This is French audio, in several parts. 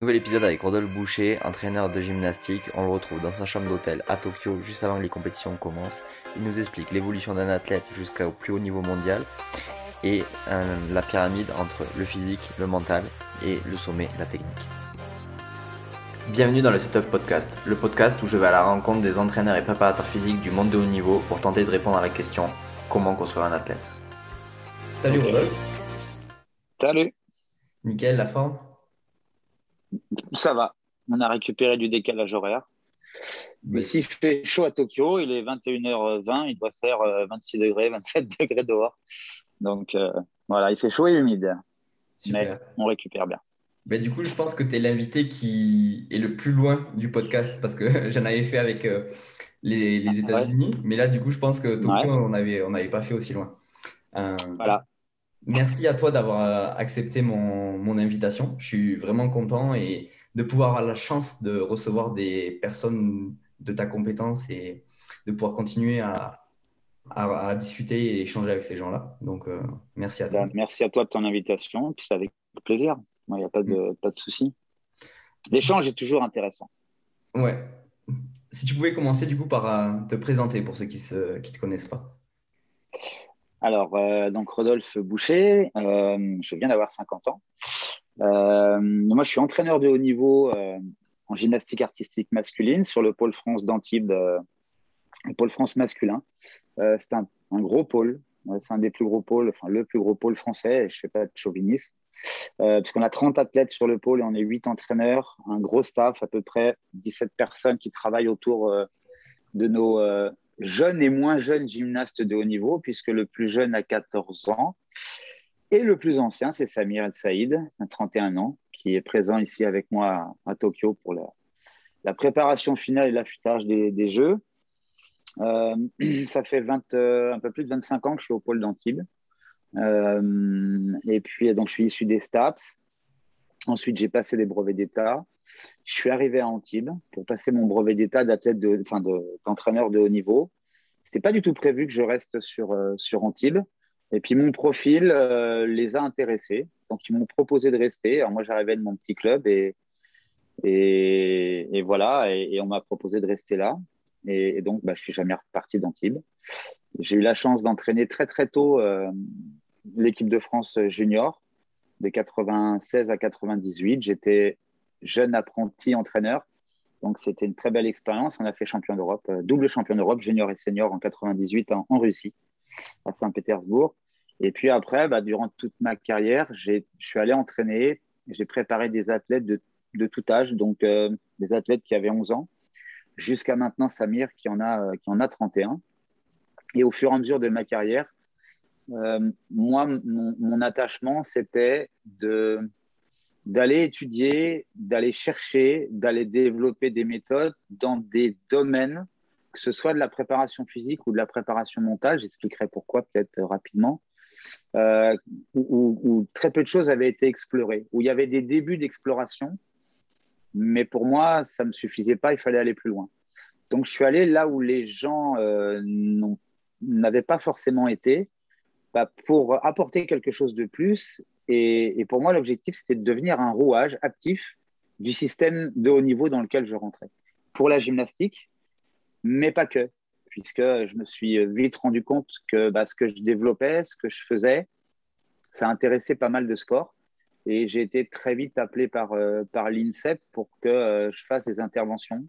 Nouvel épisode avec Rodolphe Boucher, entraîneur de gymnastique. On le retrouve dans sa chambre d'hôtel à Tokyo juste avant que les compétitions commencent. Il nous explique l'évolution d'un athlète jusqu'au plus haut niveau mondial et euh, la pyramide entre le physique, le mental et le sommet, la technique. Bienvenue dans le Setup Podcast, le podcast où je vais à la rencontre des entraîneurs et préparateurs physiques du monde de haut niveau pour tenter de répondre à la question comment construire un athlète? Salut Rodolphe. Salut. Nickel, la forme? Ça va. On a récupéré du décalage horaire. Mais s'il fait chaud à Tokyo, il est 21h20, il doit faire 26 euh, degrés, 27 degrés dehors. Donc euh, voilà, il fait chaud et humide. Mais on récupère bien. Du coup, je pense que tu es l'invité qui est le plus loin du podcast parce que j'en avais fait avec euh, les, les États-Unis. Mais là, du coup, je pense que Tokyo, on n'avait on pas fait aussi loin. voilà. Merci à toi d'avoir euh, accepté mon, mon, invitation. Je suis vraiment content et de pouvoir avoir la chance de recevoir des personnes de ta compétence et de pouvoir continuer à, à, discuter et échanger avec ces gens-là. Donc, euh, merci à toi. Ben, merci à toi de ton invitation. Puis c'est avec plaisir. Il n'y a pas de, mm. pas de souci. L'échange est toujours intéressant. Ouais. Si tu pouvais commencer du coup par euh, te présenter pour ceux qui ne qui te connaissent pas. Alors, euh, donc Rodolphe Boucher, euh, je viens d'avoir 50 ans. Euh, moi, je suis entraîneur de haut niveau en gymnastique artistique masculine sur le pôle France d'Antibes, le pôle France masculin. c'est un, gros pôle, c'est un des plus gros pôles, enfin le plus gros pôle français, je ne fais pas de chauvinisme, puisqu'on a 30 athlètes sur le pôle et on est 8 entraîneurs, un gros staff, à peu près 17 personnes qui travaillent autour de nos jeunes et moins jeunes gymnastes de haut niveau, puisque le plus jeune a 14 ans et le plus ancien, c'est Samir El Saïd, 31 ans, qui est présent ici avec moi à, Tokyo pour la, préparation finale et l'affûtage des, Jeux. Euh, ça fait 20, euh, un peu plus de 25 ans que je suis au pôle d'Antibes. Euh, et puis, donc, je suis issu des STAPS. Ensuite, j'ai passé les brevets d'État. Je suis arrivé à Antibes pour passer mon brevet d'état d'entraîneur de, haut niveau. C'était pas du tout prévu que je reste sur, euh, Antibes. Et puis mon profil euh, les a intéressés. Donc ils m'ont proposé de rester. Moi j'arrivais de mon petit club et, voilà. Et, on m'a proposé de rester là. Et, donc bah, je suis jamais reparti d'Antibes. J'ai eu la chance d'entraîner très très tôt euh, l'équipe de France junior de 96 à 98. J'étais jeune apprenti entraîneur. Donc, c'était une très belle expérience. On a fait champion d'Europe, euh, double champion d'Europe, junior et senior en 98 en, Russie, à Saint-Pétersbourg. Et puis après, bah, durant toute ma carrière, je suis allé entraîner. J'ai préparé des athlètes de, tout âge, donc euh, des athlètes qui avaient 11 ans, jusqu'à maintenant Samir qui en, a, euh, qui en a 31. Et au fur et à mesure de ma carrière, moi, mon, attachement, c'était d'aller étudier, d'aller chercher, d'aller développer des méthodes dans des domaines, que ce soit de la préparation physique ou de la préparation mentale, j'expliquerai pourquoi peut-être rapidement, euh, où, très peu de choses avaient été explorées, où il y avait des débuts d'exploration, mais pour moi, ça ne me suffisait pas, il fallait aller plus loin. Donc je suis allé là où les gens euh, n'avaient pas forcément été, bah, pour apporter quelque chose de plus et, pour moi, l'objectif, c'était de devenir un rouage actif du système de haut niveau dans lequel je rentrais. Pour la gymnastique, mais pas que, puisque je me suis vite rendu compte que bah, ce que je développais, ce que je faisais, ça intéressait pas mal de sports. Et j'ai été très vite appelé par, euh, par l'INSEP pour que euh, je fasse des interventions,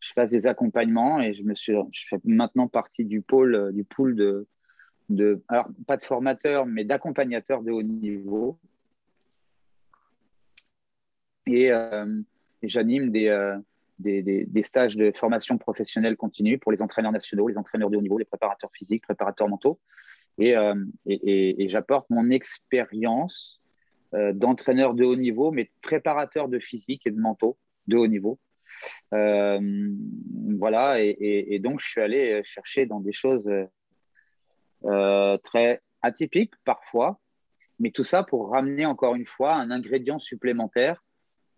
je fasse des accompagnements. Et je, me suis, je fais maintenant partie du pôle, du pool de, de, alors pas de formateur, mais d'accompagnateur de haut niveau. Et, euh, j'anime euh, des, des, stages de formation professionnelle continue pour les entraîneurs nationaux, les entraîneurs de haut niveau, les préparateurs physiques, préparateurs mentaux. Et, euh, et, j'apporte mon expérience d'entraîneur de haut niveau, mais préparateur de physique et de mentaux de haut niveau. voilà, et, donc je suis allé chercher dans des choses euh, très atypique parfois, mais tout ça pour ramener encore une fois un ingrédient supplémentaire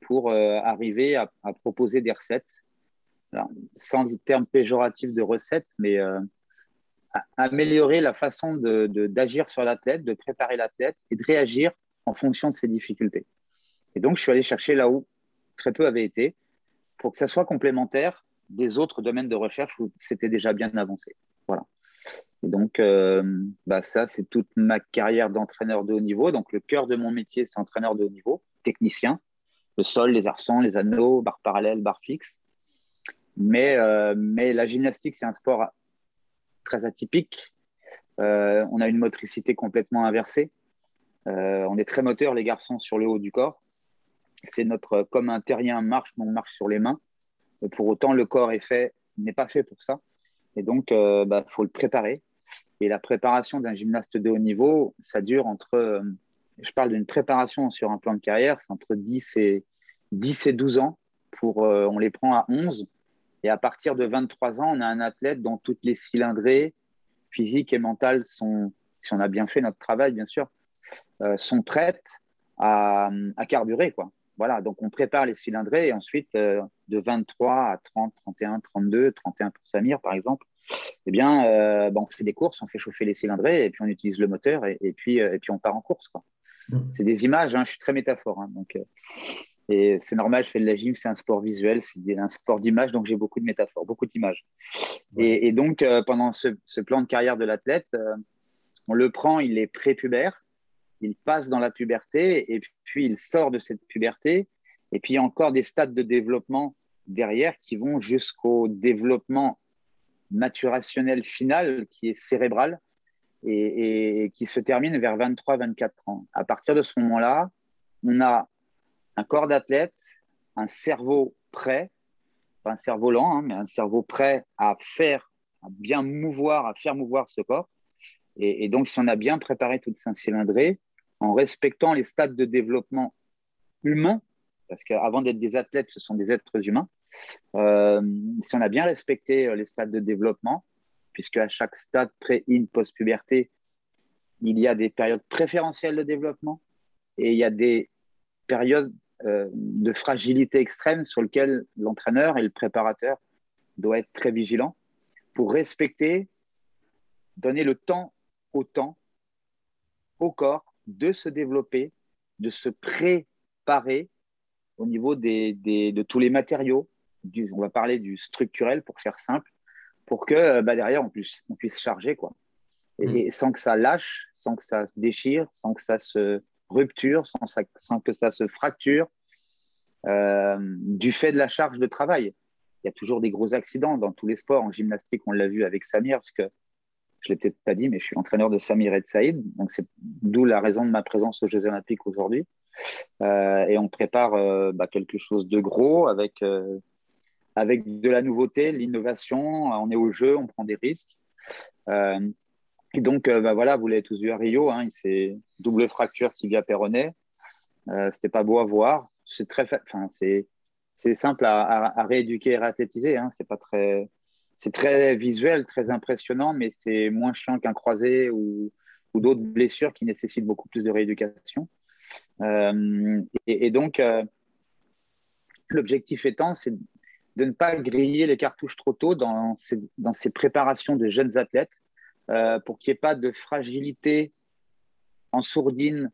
pour euh, arriver à, proposer des recettes. sans le terme péjoratif de recette, mais euh, améliorer la façon d'agir sur l'athlète, de préparer l'athlète et de réagir en fonction de ses difficultés. Et donc, je suis allé chercher là où très peu avaient été, pour que ça soit complémentaire des autres domaines de recherche où c'était déjà bien avancé. Voilà. Et donc, euh, bah ça, c'est toute ma carrière d'entraîneur de haut niveau. Donc, le cœur de mon métier, c'est entraîneur de haut niveau, technicien, le sol, les arçons, les anneaux, barres parallèles, barres fixes. Mais, euh, mais la gymnastique, c'est un sport très atypique. Euh, on a une motricité complètement inversée. on est très moteur, les garçons, sur le haut du corps. C'est notre, comme un terrien marche, on marche sur les mains. pour autant, le corps est fait, n'est pas fait pour ça. Et donc, il bah, faut le préparer. Et la préparation d'un gymnaste de haut niveau, ça dure entre, euh, je parle d'une préparation sur un plan de carrière, c'est entre 10 et, 10 et 12 ans. Euh, on les prend à 11. Et à partir de 23 ans, on a un athlète dont toutes les cylindrées physiques et mentales sont, si on a bien fait notre travail, bien sûr, euh, sont prêtes à, carburer. Voilà, donc on prépare les cylindrées et ensuite, de 23 à 30, 31, 32, 31 pour Samir, par exemple, eh bien, euh, bah, on fait des courses, on fait chauffer les cylindrés et puis on utilise le moteur et, puis, euh, et puis on part en course. Mm. C'est des images, hein, je suis très métaphore. Hein, donc, euh, et c'est normal, je fais de la gym, c'est un sport visuel, c'est un sport d'image, donc j'ai beaucoup de métaphores, beaucoup d'images. Et, donc, pendant ce, ce, plan de carrière de l'athlète, on le prend, il est prépubère, il passe dans la puberté et puis il sort de cette puberté. Et puis il y a encore des stades de développement derrière qui vont jusqu'au développement maturationnel final qui est cérébral et, qui se termine vers 23-24 ans. À partir de ce moment-là, on a un corps d'athlète, un cerveau prêt, pas un cerveau lent, hein, mais un cerveau prêt à faire, à bien mouvoir, à faire mouvoir ce corps. Et, donc, si on a bien préparé toute sa cylindrée, en respectant les stades de développement humain, parce qu'avant d'être des athlètes, ce sont des êtres humains, si on a bien respecté euh, les stades de développement, puisque à chaque stade pré-in, post-puberté, il y a des périodes préférentielles de développement et il y a des périodes euh, de fragilité extrême sur lesquelles l'entraîneur et le préparateur doivent être très vigilants pour respecter, donner le temps au temps, au corps de se développer, de se préparer au niveau de tous les matériaux, on va parler du structurel pour faire simple, pour que euh, bah, derrière on puisse, on puisse charger quoi. Et, mm. sans que ça lâche, sans que ça se déchire, sans que ça se rupture, sans, sans que ça se fracture, euh, du fait de la charge de travail. Il y a toujours des gros accidents dans tous les sports. En gymnastique, on l'a vu avec Samir, parce que je ne l'ai peut-être pas dit, mais je suis entraîneur de Samir et de Saïd. Donc, c'est d'où la raison de ma présence aux Jeux Olympiques aujourd'hui. Euh, et on prépare bah, quelque chose de gros avec avec de la nouveauté, l'innovation. On est au jeu, on prend des risques. Euh, et donc, euh, bah voilà, vous l'avez tous vu à Rio, hein, c'est double fracture tibia péroné. Euh, C'était pas beau à voir. C'est très, enfin, c'est simple à, rééduquer et à Hein. C'est pas très, c'est très visuel, très impressionnant, mais c'est moins chiant qu'un croisé ou, ou d'autres blessures qui nécessitent beaucoup plus de rééducation. Euh, et, et, donc, l'objectif étant, c'est de ne pas griller les cartouches trop tôt dans ces, dans ces préparations de jeunes athlètes euh, pour qu'il n'y ait pas de fragilité en sourdine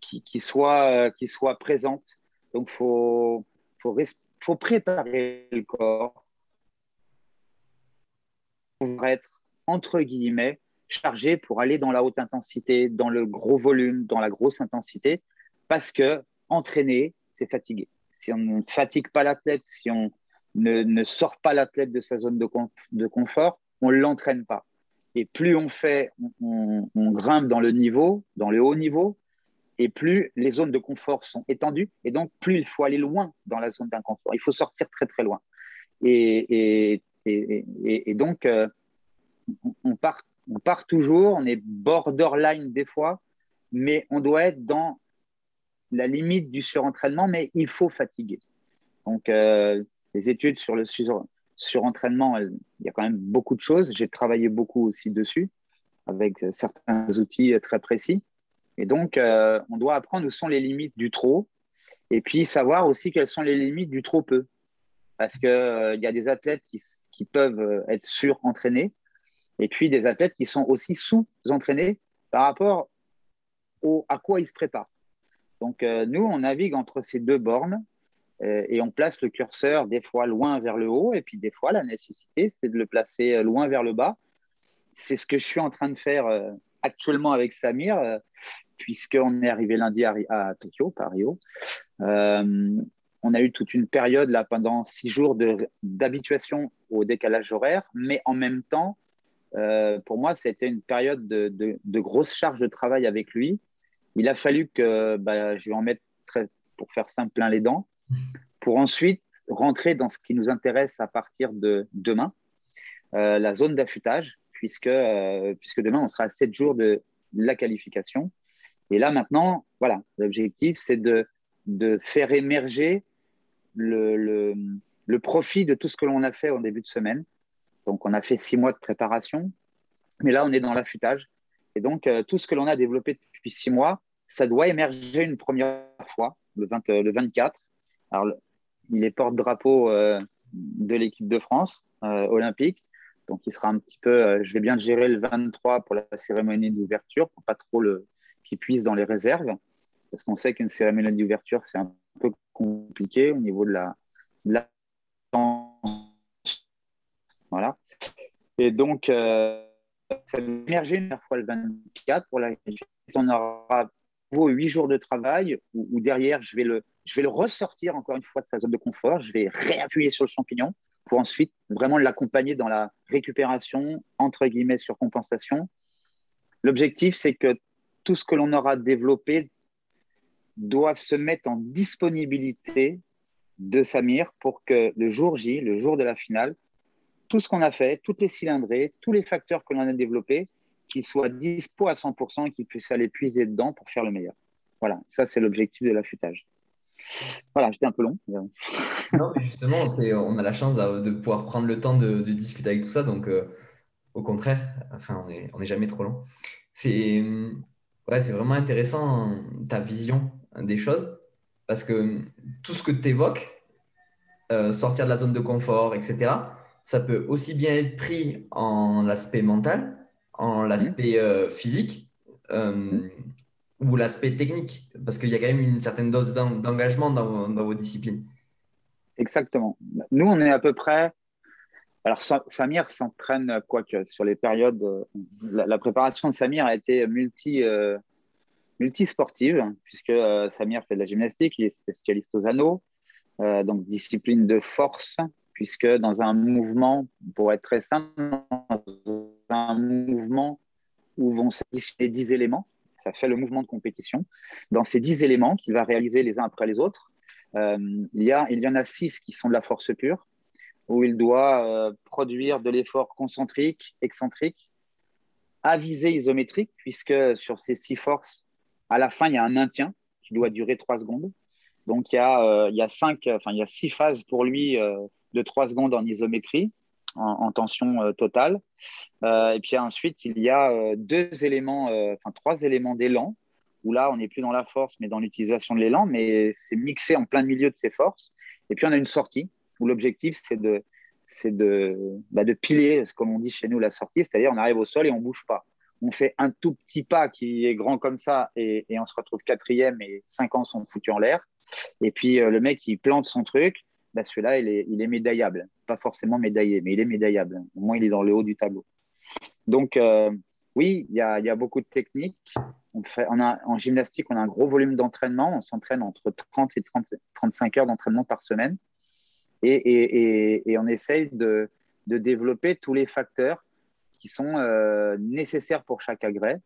qui, qui, soit, euh, qui soit présente. Donc, il faut, faut, faut, préparer le corps pour être, entre guillemets, chargé pour aller dans la haute intensité, dans le gros volume, dans la grosse intensité, parce que entraîner, c'est fatiguer si on ne fatigue pas l'athlète, si on ne, sort pas l'athlète de sa zone de, confort, on ne l'entraîne pas. Et plus on fait, on, grimpe dans le niveau, dans le haut niveau, et plus les zones de confort sont étendues, et donc plus il faut aller loin dans la zone d'inconfort. Il faut sortir très très loin. Et, donc, euh, on, part, on part toujours, on est borderline des fois, mais on doit être dans la limite du surentraînement, mais il faut fatiguer. Donc, euh, les études sur le surentraînement, il y a quand même beaucoup de choses. J'ai travaillé beaucoup aussi dessus, avec certains outils très précis. Et donc, euh, on doit apprendre où sont les limites du trop, et puis savoir aussi quelles sont les limites du trop peu. Parce qu'il euh, y a des athlètes qui, peuvent être surentraînés, et puis des athlètes qui sont aussi sous-entraînés par rapport à quoi ils se préparent. Donc, euh, nous, on navigue entre ces deux bornes et on place le curseur des fois loin vers le haut, et puis des fois, la nécessité, c'est de le placer loin vers le bas. C'est ce que je suis en train de faire actuellement avec Samir, puisqu'on est arrivé lundi à, Tokyo, pas Rio. on a eu toute une période là pendant six jours d'habituation au décalage horaire, mais en même temps, euh, pour moi, c'était une période de, de, grosse charge de travail avec lui. Il a fallu que bah, je lui en mette, très, pour faire simple, plein les dents, pour ensuite rentrer dans ce qui nous intéresse à partir de demain, euh, la zone d'affûtage, puisque, euh, puisque demain, on sera à 7 jours de la qualification. Et là, maintenant, voilà, l'objectif, c'est de, de faire émerger le, le, profit de tout ce que l'on a fait en début de semaine donc, on a fait six mois de préparation, mais là, on est dans l'affûtage. Et donc, euh, tout ce que l'on a développé depuis six mois, ça doit émerger une première fois, le, 24. Alors, il est porte-drapeau euh, de l'équipe de France euh, olympique. Donc, il sera un petit peu. je vais bien gérer le 23 pour la cérémonie d'ouverture, pour pas trop le qu'il puisse dans les réserves, parce qu'on sait qu'une cérémonie d'ouverture, c'est un peu compliqué au niveau de la, de la voilà. Et donc, euh, ça va émerger une fois le 24 pour la On aura huit jours de travail où, derrière, je vais, le, je vais le ressortir encore une fois de sa zone de confort. Je vais réappuyer sur le champignon pour ensuite vraiment l'accompagner dans la récupération, entre guillemets, sur compensation. L'objectif, c'est que tout ce que l'on aura développé doit se mettre en disponibilité de Samir pour que le jour J, le jour de la finale, tout ce qu'on a fait, toutes les cylindrées, tous les facteurs que l'on a développés, qu'ils soient dispo à 100% et qu'ils puissent aller puiser dedans pour faire le meilleur. Voilà, ça c'est l'objectif de l'affûtage. Voilà, j'étais un peu long. non, mais justement, on a la chance de pouvoir prendre le temps de, discuter avec tout ça. Donc, euh, au contraire, enfin, on n'est jamais trop long. C'est ouais, vraiment intéressant ta vision des choses parce que tout ce que tu évoques, euh, sortir de la zone de confort, etc., ça peut aussi bien être pris en l'aspect mental, en l'aspect euh, physique euh, ou l'aspect technique, parce qu'il y a quand même une certaine dose d'engagement dans, vos disciplines. Exactement. Nous, on est à peu près. Alors, Samir s'entraîne, quoique, sur les périodes. Euh, la, préparation de Samir a été multi, multisportive, puisque Samir fait de la gymnastique, il est spécialiste aux anneaux, donc discipline de force, puisque dans un mouvement, pour être très simple, dans un mouvement où vont s'additionner 10 éléments, ça fait le mouvement de compétition. Dans ces 10 éléments qu'il va réaliser les uns après les autres, euh, il, y a, il y en a 6 qui sont de la force pure, où il doit euh, produire de l'effort concentrique, excentrique, à visée isométrique, puisque sur ces 6 forces, à la fin, il y a un maintien qui doit durer 3 secondes. Donc, il y a, euh, enfin, il y a six phases pour lui de 3 secondes en isométrie, en, tension euh, totale. Euh, et puis ensuite, il y a euh, deux éléments, enfin trois éléments d'élan, où là, on n'est plus dans la force, mais dans l'utilisation de l'élan, mais c'est mixé en plein milieu de ces forces. Et puis on a une sortie, où l'objectif, c'est de, c'est de, bah, de piler, comme on dit chez nous, la sortie, c'est-à-dire on arrive au sol et on bouge pas. On fait un tout petit pas qui est grand comme ça et, et on se retrouve quatrième et cinq ans sont foutus en l'air. Et puis le mec, il plante son truc bah, celui-là, il est, il est, médaillable. Pas forcément médaillé, mais il est médaillable. Au moins, il est dans le haut du tableau. Donc, euh, oui, il y, a, y, a, beaucoup de techniques. On fait, on a, en gymnastique, on a un gros volume d'entraînement. On s'entraîne entre 30 et 30, 35 heures d'entraînement par semaine. Et, et, on essaye de, de, développer tous les facteurs qui sont euh, nécessaires pour chaque agrès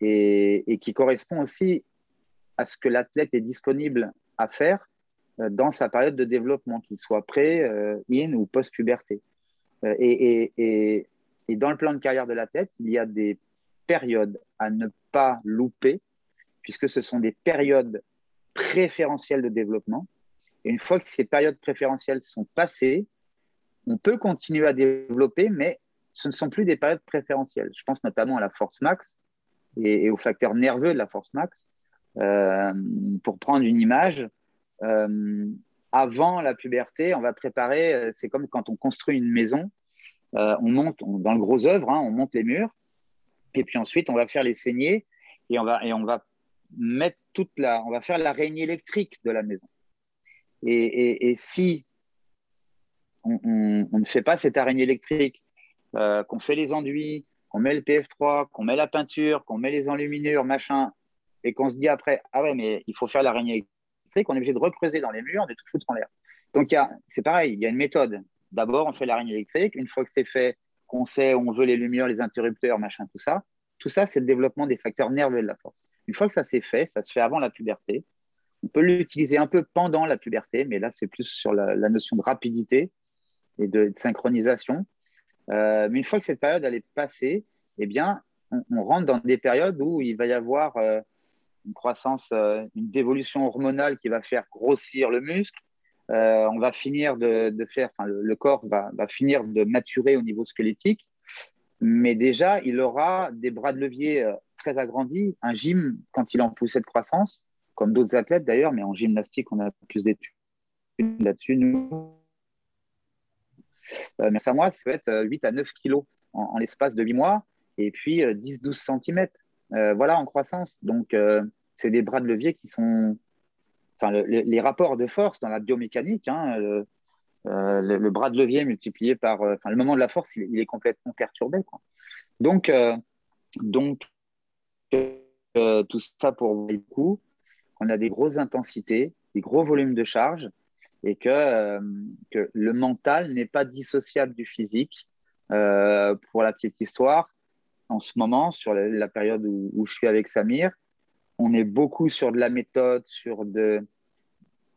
et, qui correspondent aussi à ce que l'athlète est disponible à faire dans sa période de développement, qu'il soit pré, euh, in ou post-puberté. Euh, et, et, et, dans le plan de carrière de la tête, il y a des périodes à ne pas louper, puisque ce sont des périodes préférentielles de développement. Et une fois que ces périodes préférentielles sont passées, on peut continuer à développer, mais ce ne sont plus des périodes préférentielles. Je pense notamment à la force max et, aux facteurs nerveux de la force max. pour prendre une image, euh, avant la puberté, on va préparer, euh, c'est comme quand on construit une maison, euh, on monte dans le gros œuvre, hein, on monte les murs, et puis ensuite on va faire les saignées et on va, et on va mettre toute la, on va faire la règne électrique de la maison. Et, si on, ne fait pas cette araignée électrique, euh, qu'on fait les enduits, qu'on met le PF3, qu'on met la peinture, qu'on met les enluminures, machin, et qu'on se dit après, ah ouais, mais il faut faire l'araignée électrique, on est obligé de recreuser dans les murs, de tout foutre en l'air. Donc, c'est pareil, il y a une méthode. D'abord, on fait l'araignée électrique. Une fois que c'est fait, qu'on sait où on veut les lumières, les interrupteurs, machin, tout ça, tout ça, c'est le développement des facteurs nerveux de la force. Une fois que ça s'est fait, ça se fait avant la puberté. On peut l'utiliser un peu pendant la puberté, mais là, c'est plus sur la, notion de rapidité et de, synchronisation. Euh, mais une fois que cette période elle est passée, eh bien, on, rentre dans des périodes où il va y avoir euh, une croissance, euh, une dévolution hormonale qui va faire grossir le muscle. on va finir de, faire, le, corps va, finir de maturer au niveau squelettique, mais déjà, il aura des bras de levier très agrandis, un gym quand il en poussée de croissance, comme d'autres athlètes d'ailleurs, mais en gymnastique, on a plus d'études là-dessus, nous. Euh, moi, ça va être 8 à 9 kilos en, l'espace de 8 mois, et puis 10-12 euh, cm. Euh, voilà, en croissance. Donc, c'est des bras de levier qui sont. Enfin, les rapports de force dans la biomécanique, hein, le, bras de levier multiplié par. Enfin, le moment de la force, il, est complètement perturbé. Donc, donc tout ça pour le coup, on a des grosses intensités, des gros volumes de charge et que, euh, que le mental n'est pas dissociable du physique. Euh, pour la petite histoire, en ce moment, sur la, période où, je suis avec Samir, on est beaucoup sur de la méthode, sur de,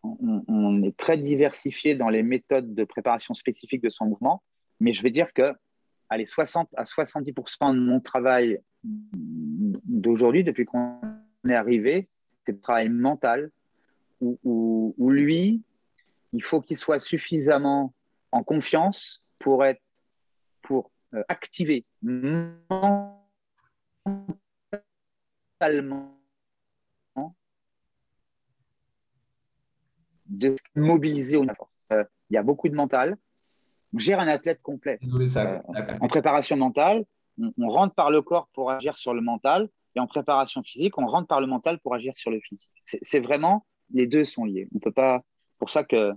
on, est très diversifié dans les méthodes de préparation spécifiques de son mouvement, mais je vais dire que allez, 60 à 70% de mon travail d'aujourd'hui, depuis qu'on est arrivé, c'est le travail mental, où, lui, il faut qu'il soit suffisamment en confiance pour être, pour euh, activer mentalement de se mobiliser au force. Euh, il y a beaucoup de mental. On gère un athlète complet. Euh, en préparation mentale, on, rentre par le corps pour agir sur le mental, et en préparation physique, on rentre par le mental pour agir sur le physique. C'est vraiment, les deux sont liés. On peut pas, pour ça que,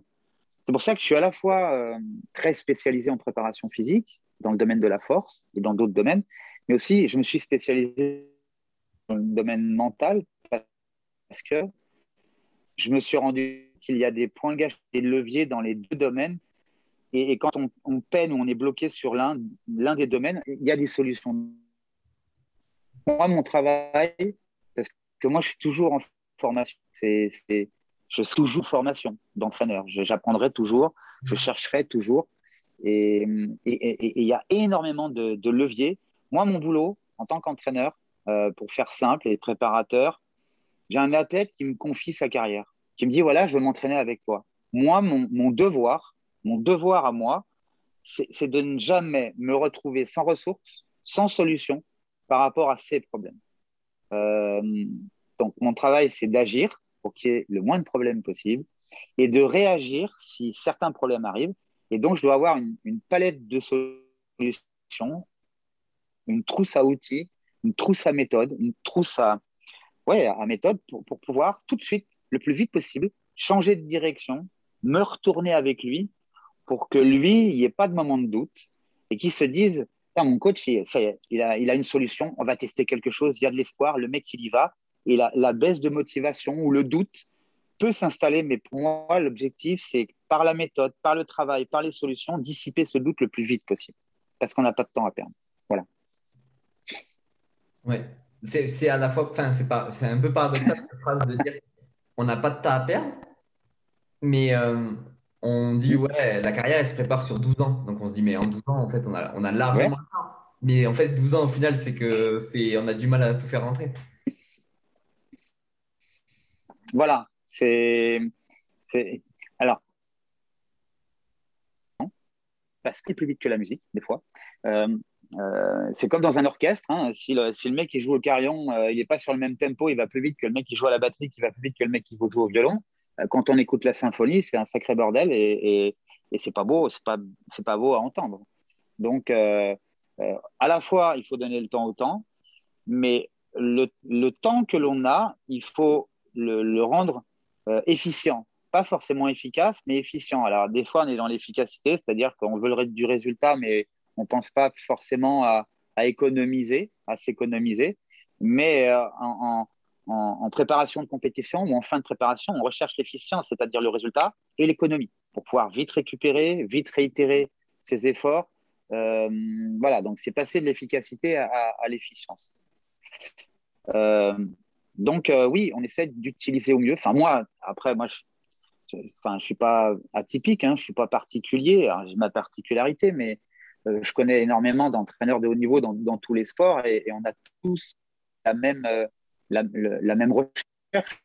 c'est pour ça que je suis à la fois euh, très spécialisé en préparation physique, dans le domaine de la force et dans d'autres domaines, mais aussi je me suis spécialisé dans le domaine mental parce que je me suis rendu qu'il y a des points gâchés, des leviers dans les deux domaines et, quand on, peine ou on est bloqué sur l'un des domaines, il y a des solutions. Moi, mon travail, parce que moi, je suis toujours en formation. Je suis toujours en formation d'entraîneur. J'apprendrai toujours, je chercherai toujours. Et il y a énormément de, leviers. Moi, mon boulot en tant qu'entraîneur, euh, pour faire simple et préparateur, j'ai un athlète qui me confie sa carrière, qui me dit voilà, je veux m'entraîner avec toi. Moi, mon devoir, mon devoir à moi, c'est de ne jamais me retrouver sans ressources, sans solution par rapport à ces problèmes. Euh, donc, mon travail, c'est d'agir pour qu'il y ait le moins de problèmes possible et de réagir si certains problèmes arrivent. Et donc, je dois avoir une, palette de solutions, une trousse à outils, une trousse à méthode, une trousse à, ouais, à méthode pour, pour pouvoir tout de suite, le plus vite possible, changer de direction, me retourner avec lui pour que lui, il n'y ait pas de moment de doute et qu'il se dise mon coach, il, a, il a une solution, on va tester quelque chose, il y a de l'espoir, le mec, il y va. Et la, la baisse de motivation ou le doute peut s'installer, mais pour moi, l'objectif, c'est par la méthode, par le travail, par les solutions, dissiper ce doute le plus vite possible, parce qu'on n'a pas de temps à perdre. Voilà. Oui, c'est à la fois, enfin, c'est un peu paradoxal cette phrase de dire on n'a pas de temps à perdre, mais euh, on dit, ouais, la carrière, elle se prépare sur 12 ans. Donc on se dit, mais en 12 ans, en fait, on a, on a largement le temps. Mais en fait, 12 ans, au final, c'est que c'est, on a du mal à tout faire rentrer. Voilà. C'est. Alors. Parce qu'il est plus vite que la musique, des fois. Euh, euh, c'est comme dans un orchestre. Hein. Si, le, mec qui joue au carillon, euh, il n'est pas sur le même tempo, il va plus vite que le mec qui joue à la batterie, qui va plus vite que le mec qui joue au violon. Euh, quand on écoute la symphonie, c'est un sacré bordel et, et, c'est pas beau, c'est pas, beau à entendre. Donc, à la fois, il faut donner le temps au temps, mais le, temps que l'on a, il faut le rendre efficient. pas forcément efficace, mais efficient. Alors, des fois, on est dans l'efficacité, c'est-à-dire qu'on veut du résultat, mais on ne pense pas forcément à, économiser, à s'économiser. Mais euh, en, préparation de compétition ou en fin de préparation, on recherche l'efficience, c'est-à-dire le résultat et l'économie, pour pouvoir vite récupérer, vite réitérer ses efforts. Euh, voilà, donc c'est passer de l'efficacité à, l'efficience. Euh, donc oui, on essaie d'utiliser au mieux. Enfin moi, après moi, je, enfin, je suis pas atypique, hein, je suis pas particulier. J'ai ma particularité, mais je connais énormément d'entraîneurs de haut niveau dans, tous les sports et, on a tous la même, euh, la, même recherche.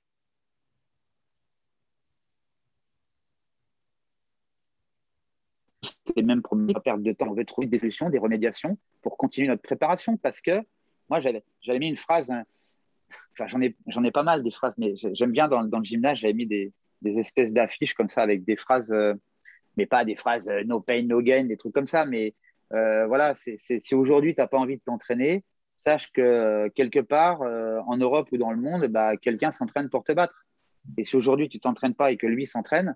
Les mêmes problèmes, perte de temps, on veut trouver des solutions, des remédiations pour continuer notre préparation parce que moi, j'avais mis une phrase, hein, enfin, j'en ai, ai pas mal des phrases, mais j'aime bien dans, dans le gymnase, j'avais mis des, des espèces d'affiches comme ça avec des phrases, euh, mais pas des phrases euh, no pain, no gain, des trucs comme ça. Mais euh, voilà, c'est, si aujourd'hui tu n'as pas envie de t'entraîner, sache que quelque part en Europe ou dans le monde, bah, quelqu'un s'entraîne pour te battre. Et si aujourd'hui tu t'entraînes pas et que lui s'entraîne,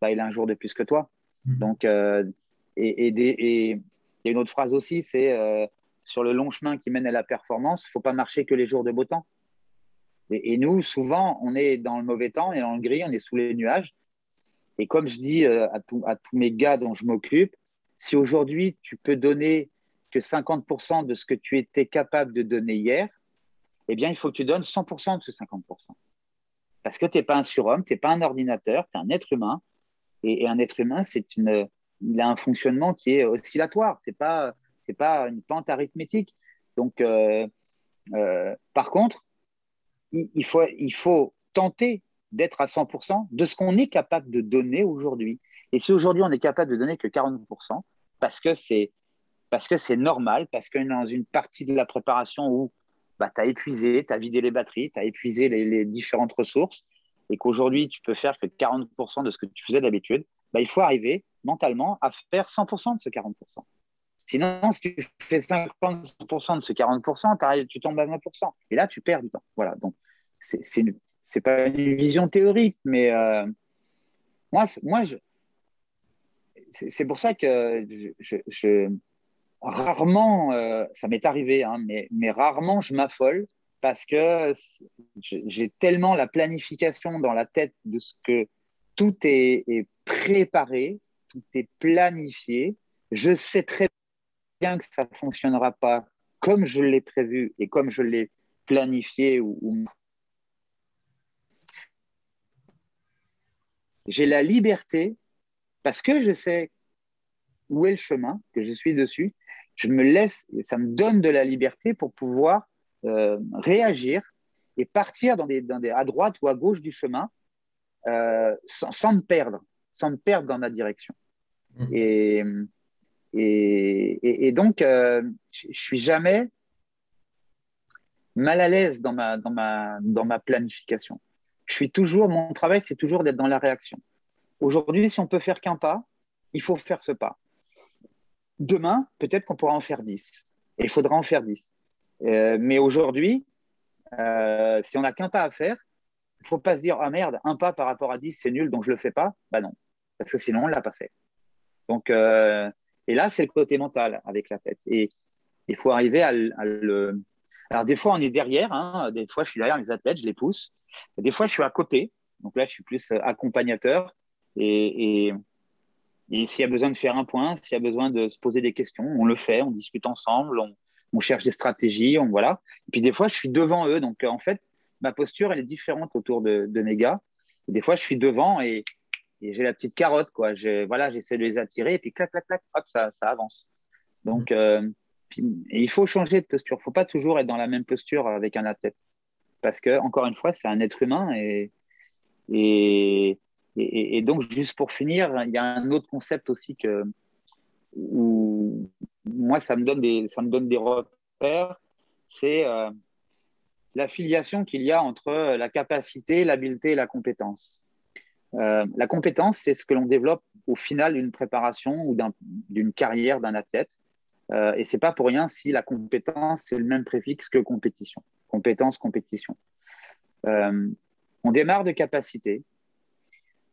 bah, il a un jour de plus que toi. Mmh. Donc, et il y a une autre phrase aussi, c'est sur le long chemin qui mène à la performance, il faut pas marcher que les jours de beau temps. Et, nous, souvent, on est dans le mauvais temps, on est dans le gris, on est sous les nuages. Et comme je dis euh, à, à tous mes gars dont je m'occupe, si aujourd'hui tu peux donner que 50% de ce que tu étais capable de donner hier, eh bien, il faut que tu donnes 100% de ce 50%. Parce que tu n'es pas un surhomme, tu n'es pas un ordinateur, tu es un être humain. Et, un être humain, c'est une, il a un fonctionnement qui est oscillatoire. Ce n'est pas, pas une pente arithmétique. Donc, euh, euh, par contre, il faut, il faut tenter d'être à 100% de ce qu'on est capable de donner aujourd'hui. Et si aujourd'hui on est capable de donner que 40%, parce que c'est que normal, parce est dans une partie de la préparation où bah, tu as épuisé, tu as vidé les batteries, tu as épuisé les, différentes ressources, et qu'aujourd'hui tu peux faire que 40% de ce que tu faisais d'habitude, bah, il faut arriver mentalement à faire 100% de ce 40%. Sinon, si tu fais 50% de ce 40%, tu tombes à 20%. Et là, tu perds du temps. Voilà. Donc, c'est n'est pas une vision théorique, mais euh, moi, moi c'est pour ça que rarement, euh, ça m'est arrivé, hein, mais, mais rarement je m'affole parce que j'ai tellement la planification dans la tête de ce que tout est, préparé, tout est planifié. Je sais très bien que ça ne fonctionnera pas comme je l'ai prévu et comme je l'ai planifié j'ai la liberté parce que je sais où est le chemin, que je suis dessus, je me laisse, ça me donne de la liberté pour pouvoir euh, réagir et partir dans des, à droite ou à gauche du chemin euh, sans, me perdre, sans me perdre dans ma direction. Mmh. Et, et, donc, euh, je ne suis jamais mal à l'aise dans ma, dans, ma, dans ma planification. Je suis toujours, mon travail, c'est toujours d'être dans la réaction. Aujourd'hui, si on peut faire qu'un pas, il faut faire ce pas. Demain, peut-être qu'on pourra en faire 10. Et il faudra en faire 10. Euh, mais aujourd'hui, euh, si on n'a qu'un pas à faire, il ne faut pas se dire Ah merde, un pas par rapport à 10, c'est nul, donc je ne le fais pas. Bah non, parce que sinon, on ne l'a pas fait. Donc, et là, c'est le côté mental avec la tête. Et il faut arriver à, le. Alors, des fois, on est derrière. Hein. Des fois, je suis derrière les athlètes, je les pousse. Des fois, je suis à côté. Donc là, je suis plus euh, accompagnateur. Et, et, s'il y a besoin de faire un point, s'il y a besoin de se poser des questions, on le fait, on discute ensemble, on, cherche des stratégies, on, voilà. Et puis des fois, je suis devant eux. Donc, en fait, ma posture, elle est différente autour de, de mes gars. des fois, je suis devant et, et j'ai la petite carotte, quoi. Je, voilà, j'essaie de les attirer et puis clac, clac, clac, hop, ça, ça avance. Donc, mm. euh, il faut changer de posture. Il ne faut pas toujours être dans la même posture avec un athlète. Parce que, encore une fois, c'est un être humain. Et, et, et, donc, juste pour finir, il y a un autre concept aussi que, où moi, ça me donne des, ça me donne des repères. C'est euh, l'affiliation qu'il y a entre la capacité, l'habileté et la compétence. Euh, la compétence, c'est ce que l'on développe au final d'une préparation ou d'une carrière d'un athlète. Euh, et c'est pas pour rien si la compétence, c'est le même préfixe que compétition. Compétence, compétition. Euh, on démarre de capacité.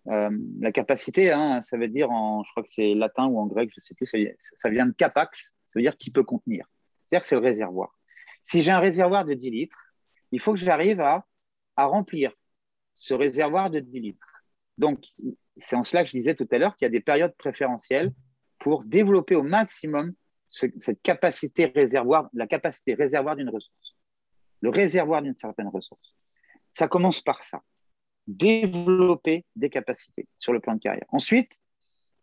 La capacité, hein, ça veut dire en, je crois que c'est latin ou en grec, je ne sais plus, ça, vient de capax, ça veut dire qui peut contenir. C'est-à-dire que c'est le réservoir. Si j'ai un réservoir de 10 litres, il faut que j'arrive à, à remplir ce réservoir de 10 litres. Donc, c'est en cela que je disais tout à l'heure qu'il y a des périodes préférentielles pour développer au maximum cette capacité réservoir, la capacité réservoir d'une ressource, le réservoir d'une certaine ressource. Ça commence par ça, développer des capacités sur le plan de carrière. Ensuite,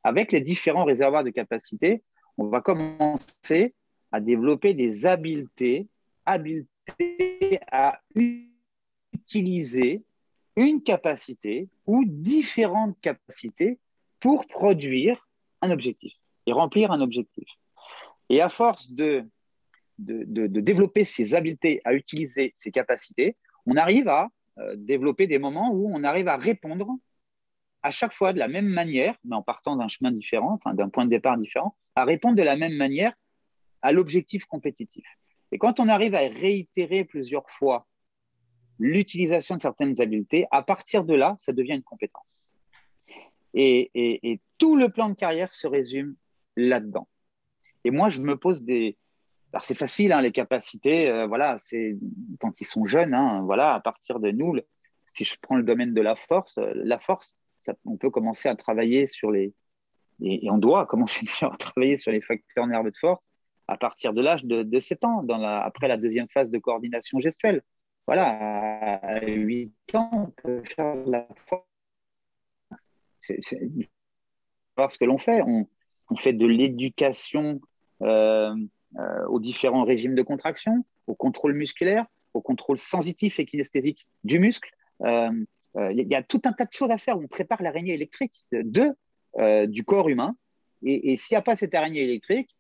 avec les différents réservoirs de capacités, on va commencer à développer des habiletés, habiletés à utiliser une capacité ou différentes capacités pour produire un objectif et remplir un objectif. Et à force de, de, développer ces habiletés à utiliser ces capacités, on arrive à développer des moments où on arrive à répondre à chaque fois de la même manière, mais en partant d'un chemin différent, enfin d'un point de départ différent, à répondre de la même manière à l'objectif compétitif. Et quand on arrive à réitérer plusieurs fois l'utilisation de certaines habiletés, à partir de là, ça devient une compétence. Et, tout le plan de carrière se résume là-dedans. Et moi, je me pose des... Alors, c'est facile, hein, les capacités, euh, voilà, c'est quand ils sont jeunes, hein, voilà, à partir de nous, si je prends le domaine de la force, euh, la force, on peut commencer à travailler sur les... Et, on doit commencer à travailler sur les facteurs nerveux de force à partir de l'âge de, de, 7 ans, après la deuxième phase de coordination gestuelle voilà, à 8 ans, on peut faire la force. C'est ce que l'on fait. On, fait de l'éducation euh, euh, aux différents régimes de contraction, au contrôle musculaire, au contrôle sensitif et kinesthésique du muscle. Euh, il y a tout un tas de choses à faire. On prépare l'araignée électrique de, du corps humain. Et, s'il n'y a pas cette araignée électrique,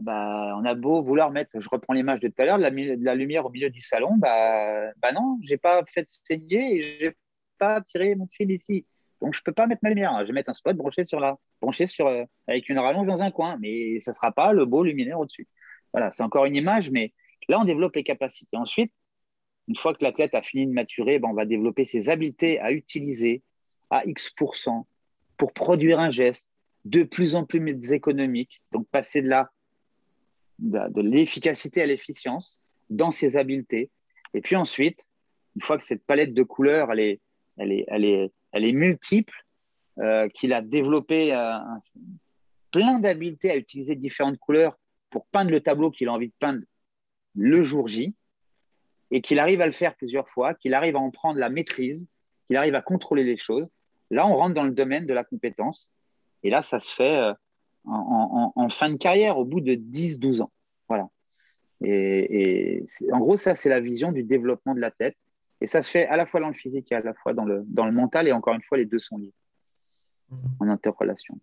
bah, on a beau vouloir mettre, je reprends l'image de tout à l'heure, de, la, lumière au milieu du salon, bah, bah non, j'ai pas fait saigner et j'ai pas tiré mon fil ici. Donc je peux pas mettre ma lumière. Je vais mettre un spot branché sur la, branché sur euh, avec une rallonge dans un coin, mais ça sera pas le beau luminaire au-dessus. Voilà, c'est encore une image, mais là on développe les capacités. Ensuite, une fois que l'athlète a fini de maturer, ben, on va développer ses habiletés à utiliser à X pour produire un geste de plus en plus économique. Donc passer de là de, l'efficacité à l'efficience dans ses habiletés. Et puis ensuite, une fois que cette palette de couleurs, elle est, elle est, elle est, elle est multiple, euh, qu'il a développé euh, plein d'habiletés à utiliser différentes couleurs pour peindre le tableau qu'il a envie de peindre le jour J, et qu'il arrive à le faire plusieurs fois, qu'il arrive à en prendre la maîtrise, qu'il arrive à contrôler les choses, là, on rentre dans le domaine de la compétence. Et là, ça se fait euh, en, fin de carrière, au bout de 10-12 ans. Voilà. Et, en gros, ça, c'est la vision du développement de la tête. Et ça se fait à la fois dans le physique et à la fois dans le, dans le mental. Et encore une fois, les deux sont liés en interrelation.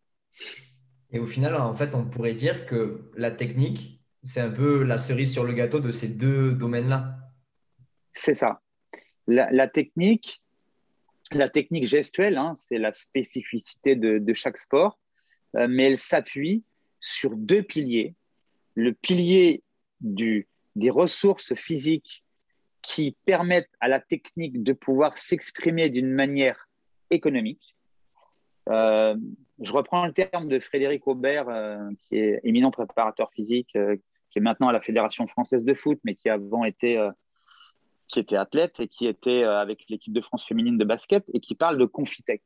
Et au final, en fait, on pourrait dire que la technique, c'est un peu la cerise sur le gâteau de ces deux domaines-là. C'est ça. La, technique, la technique gestuelle, hein, c'est la spécificité de, chaque sport. Euh, mais elle s'appuie sur deux piliers. Le pilier des ressources physiques qui permettent à la technique de pouvoir s'exprimer d'une manière économique. Euh, je reprends le terme de Frédéric Aubert, euh, qui est éminent préparateur physique, qui est maintenant à la Fédération française de foot, mais qui avant était, était athlète et qui était avec l'équipe de France féminine de basket et qui parle de Confitec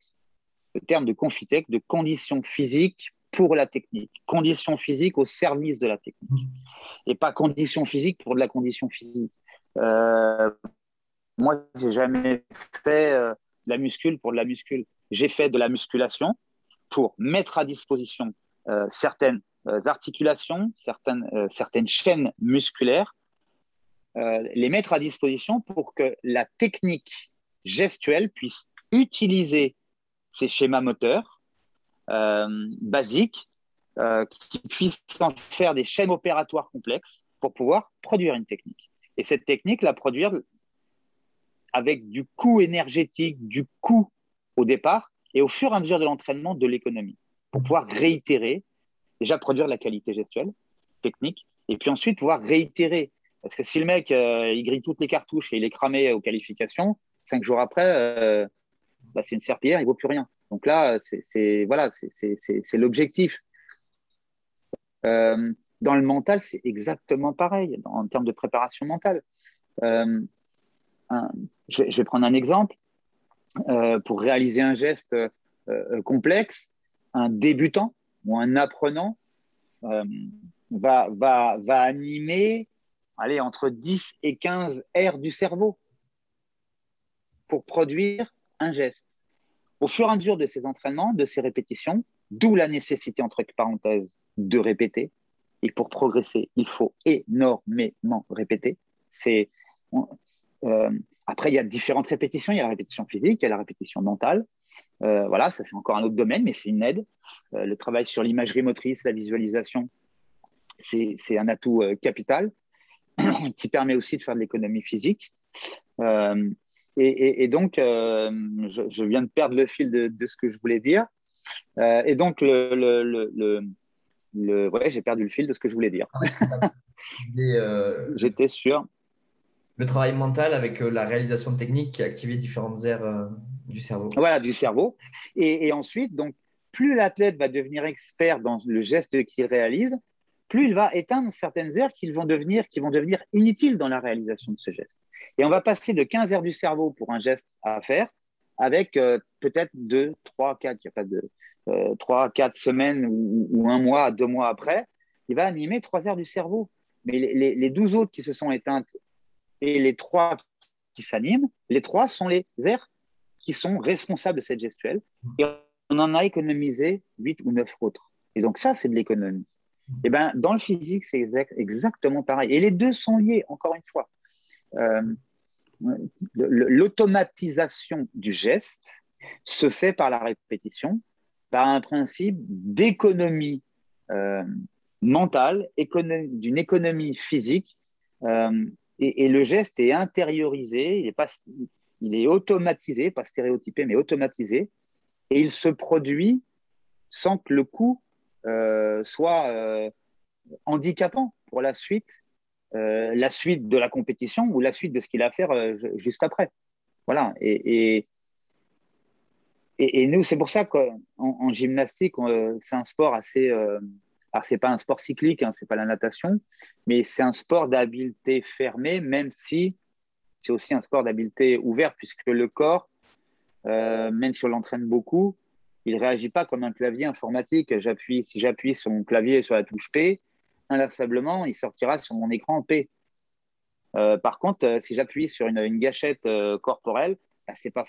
le terme de confitec, de conditions physiques pour la technique, conditions physiques au service de la technique, et pas conditions physiques pour de la condition physique. Euh, moi, j'ai jamais fait euh, de la muscule pour de la muscule. J'ai fait de la musculation pour mettre à disposition euh, certaines articulations, certaines, certaines chaînes musculaires, les mettre à disposition pour que la technique gestuelle puisse utiliser ces schémas moteurs euh, basiques euh, qui puissent en faire des chaînes opératoires complexes pour pouvoir produire une technique. Et cette technique, la produire avec du coût énergétique, du coût au départ, et au fur et à mesure de l'entraînement, de l'économie, pour pouvoir réitérer, déjà produire la qualité gestuelle, technique, et puis ensuite pouvoir réitérer. Parce que si le mec, euh, il grille toutes les cartouches et il est cramé aux qualifications, cinq jours après, bah, c'est une serpillière, il vaut plus rien. Donc là, c'est voilà, l'objectif. Euh, dans le mental, c'est exactement pareil en termes de préparation mentale. Euh, je, vais prendre un exemple. Euh, pour réaliser un geste complexe, un débutant ou un apprenant va, va, va animer allez, entre 10 et 15 aires du cerveau pour produire un geste. Au fur et à mesure de ces entraînements, de ces répétitions, d'où la nécessité, entre parenthèses, de répéter. Et pour progresser, il faut énormément répéter. C'est, euh, après, il y a différentes répétitions. Il y a la répétition physique, il y a la répétition mentale. Euh, voilà, ça c'est encore un autre domaine, mais c'est une aide. Euh, le travail sur l'imagerie motrice, la visualisation, c'est un atout capital qui permet aussi de faire de l'économie physique. Et, donc, euh, je, viens de perdre le fil de, ce que je voulais dire. Euh, et donc, le, le, j'ai perdu le fil de ce que je voulais dire. Euh, J'étais sûr. Le travail mental avec la réalisation de techniques qui a différentes aires du cerveau. Voilà, du cerveau. Et, ensuite, donc, plus l'athlète va devenir expert dans le geste qu'il réalise, plus il va éteindre certaines aires qui vont devenir, qui vont devenir inutiles dans la réalisation de ce geste. Et on va passer de 15 heures du cerveau pour un geste à faire avec euh, peut-être 2, 3, 4, il n'y a pas de 3, euh, 4 semaines ou, un mois, deux mois après, il va animer 3 heures du cerveau. Mais les, les, 12 autres qui se sont éteintes et les 3 qui s'animent, les 3 sont les aires qui sont responsables de cette gestuelle. Et on en a économisé 8 ou 9 autres. Et donc ça, c'est de l'économie. Et ben, dans le physique, c'est exactement pareil. Et les deux sont liés, encore une fois. Euh, l'automatisation du geste se fait par la répétition, par un principe d'économie euh, mentale, d'une économie physique, euh, et, le geste est intériorisé, il est, pas, il est automatisé, pas stéréotypé, mais automatisé, et il se produit sans que le coût soit handicapant pour la suite euh, la suite de la compétition ou la suite de ce qu'il a à faire euh, juste après. Voilà. Et, et, nous, c'est pour ça qu'en en gymnastique, euh, c'est un sport assez. Alors, c'est pas un sport cyclique, hein, c'est pas la natation, mais c'est un sport d'habileté fermée, même si c'est aussi un sport d'habileté ouverte, puisque le corps, même si on l'entraîne beaucoup, il réagit pas comme un clavier informatique. J'appuie, si j'appuie sur mon clavier sur la touche P, inlassablement, il sortira sur mon écran P. Euh, par contre, euh, si j'appuie sur une, gâchette euh, corporelle, bah, c'est pas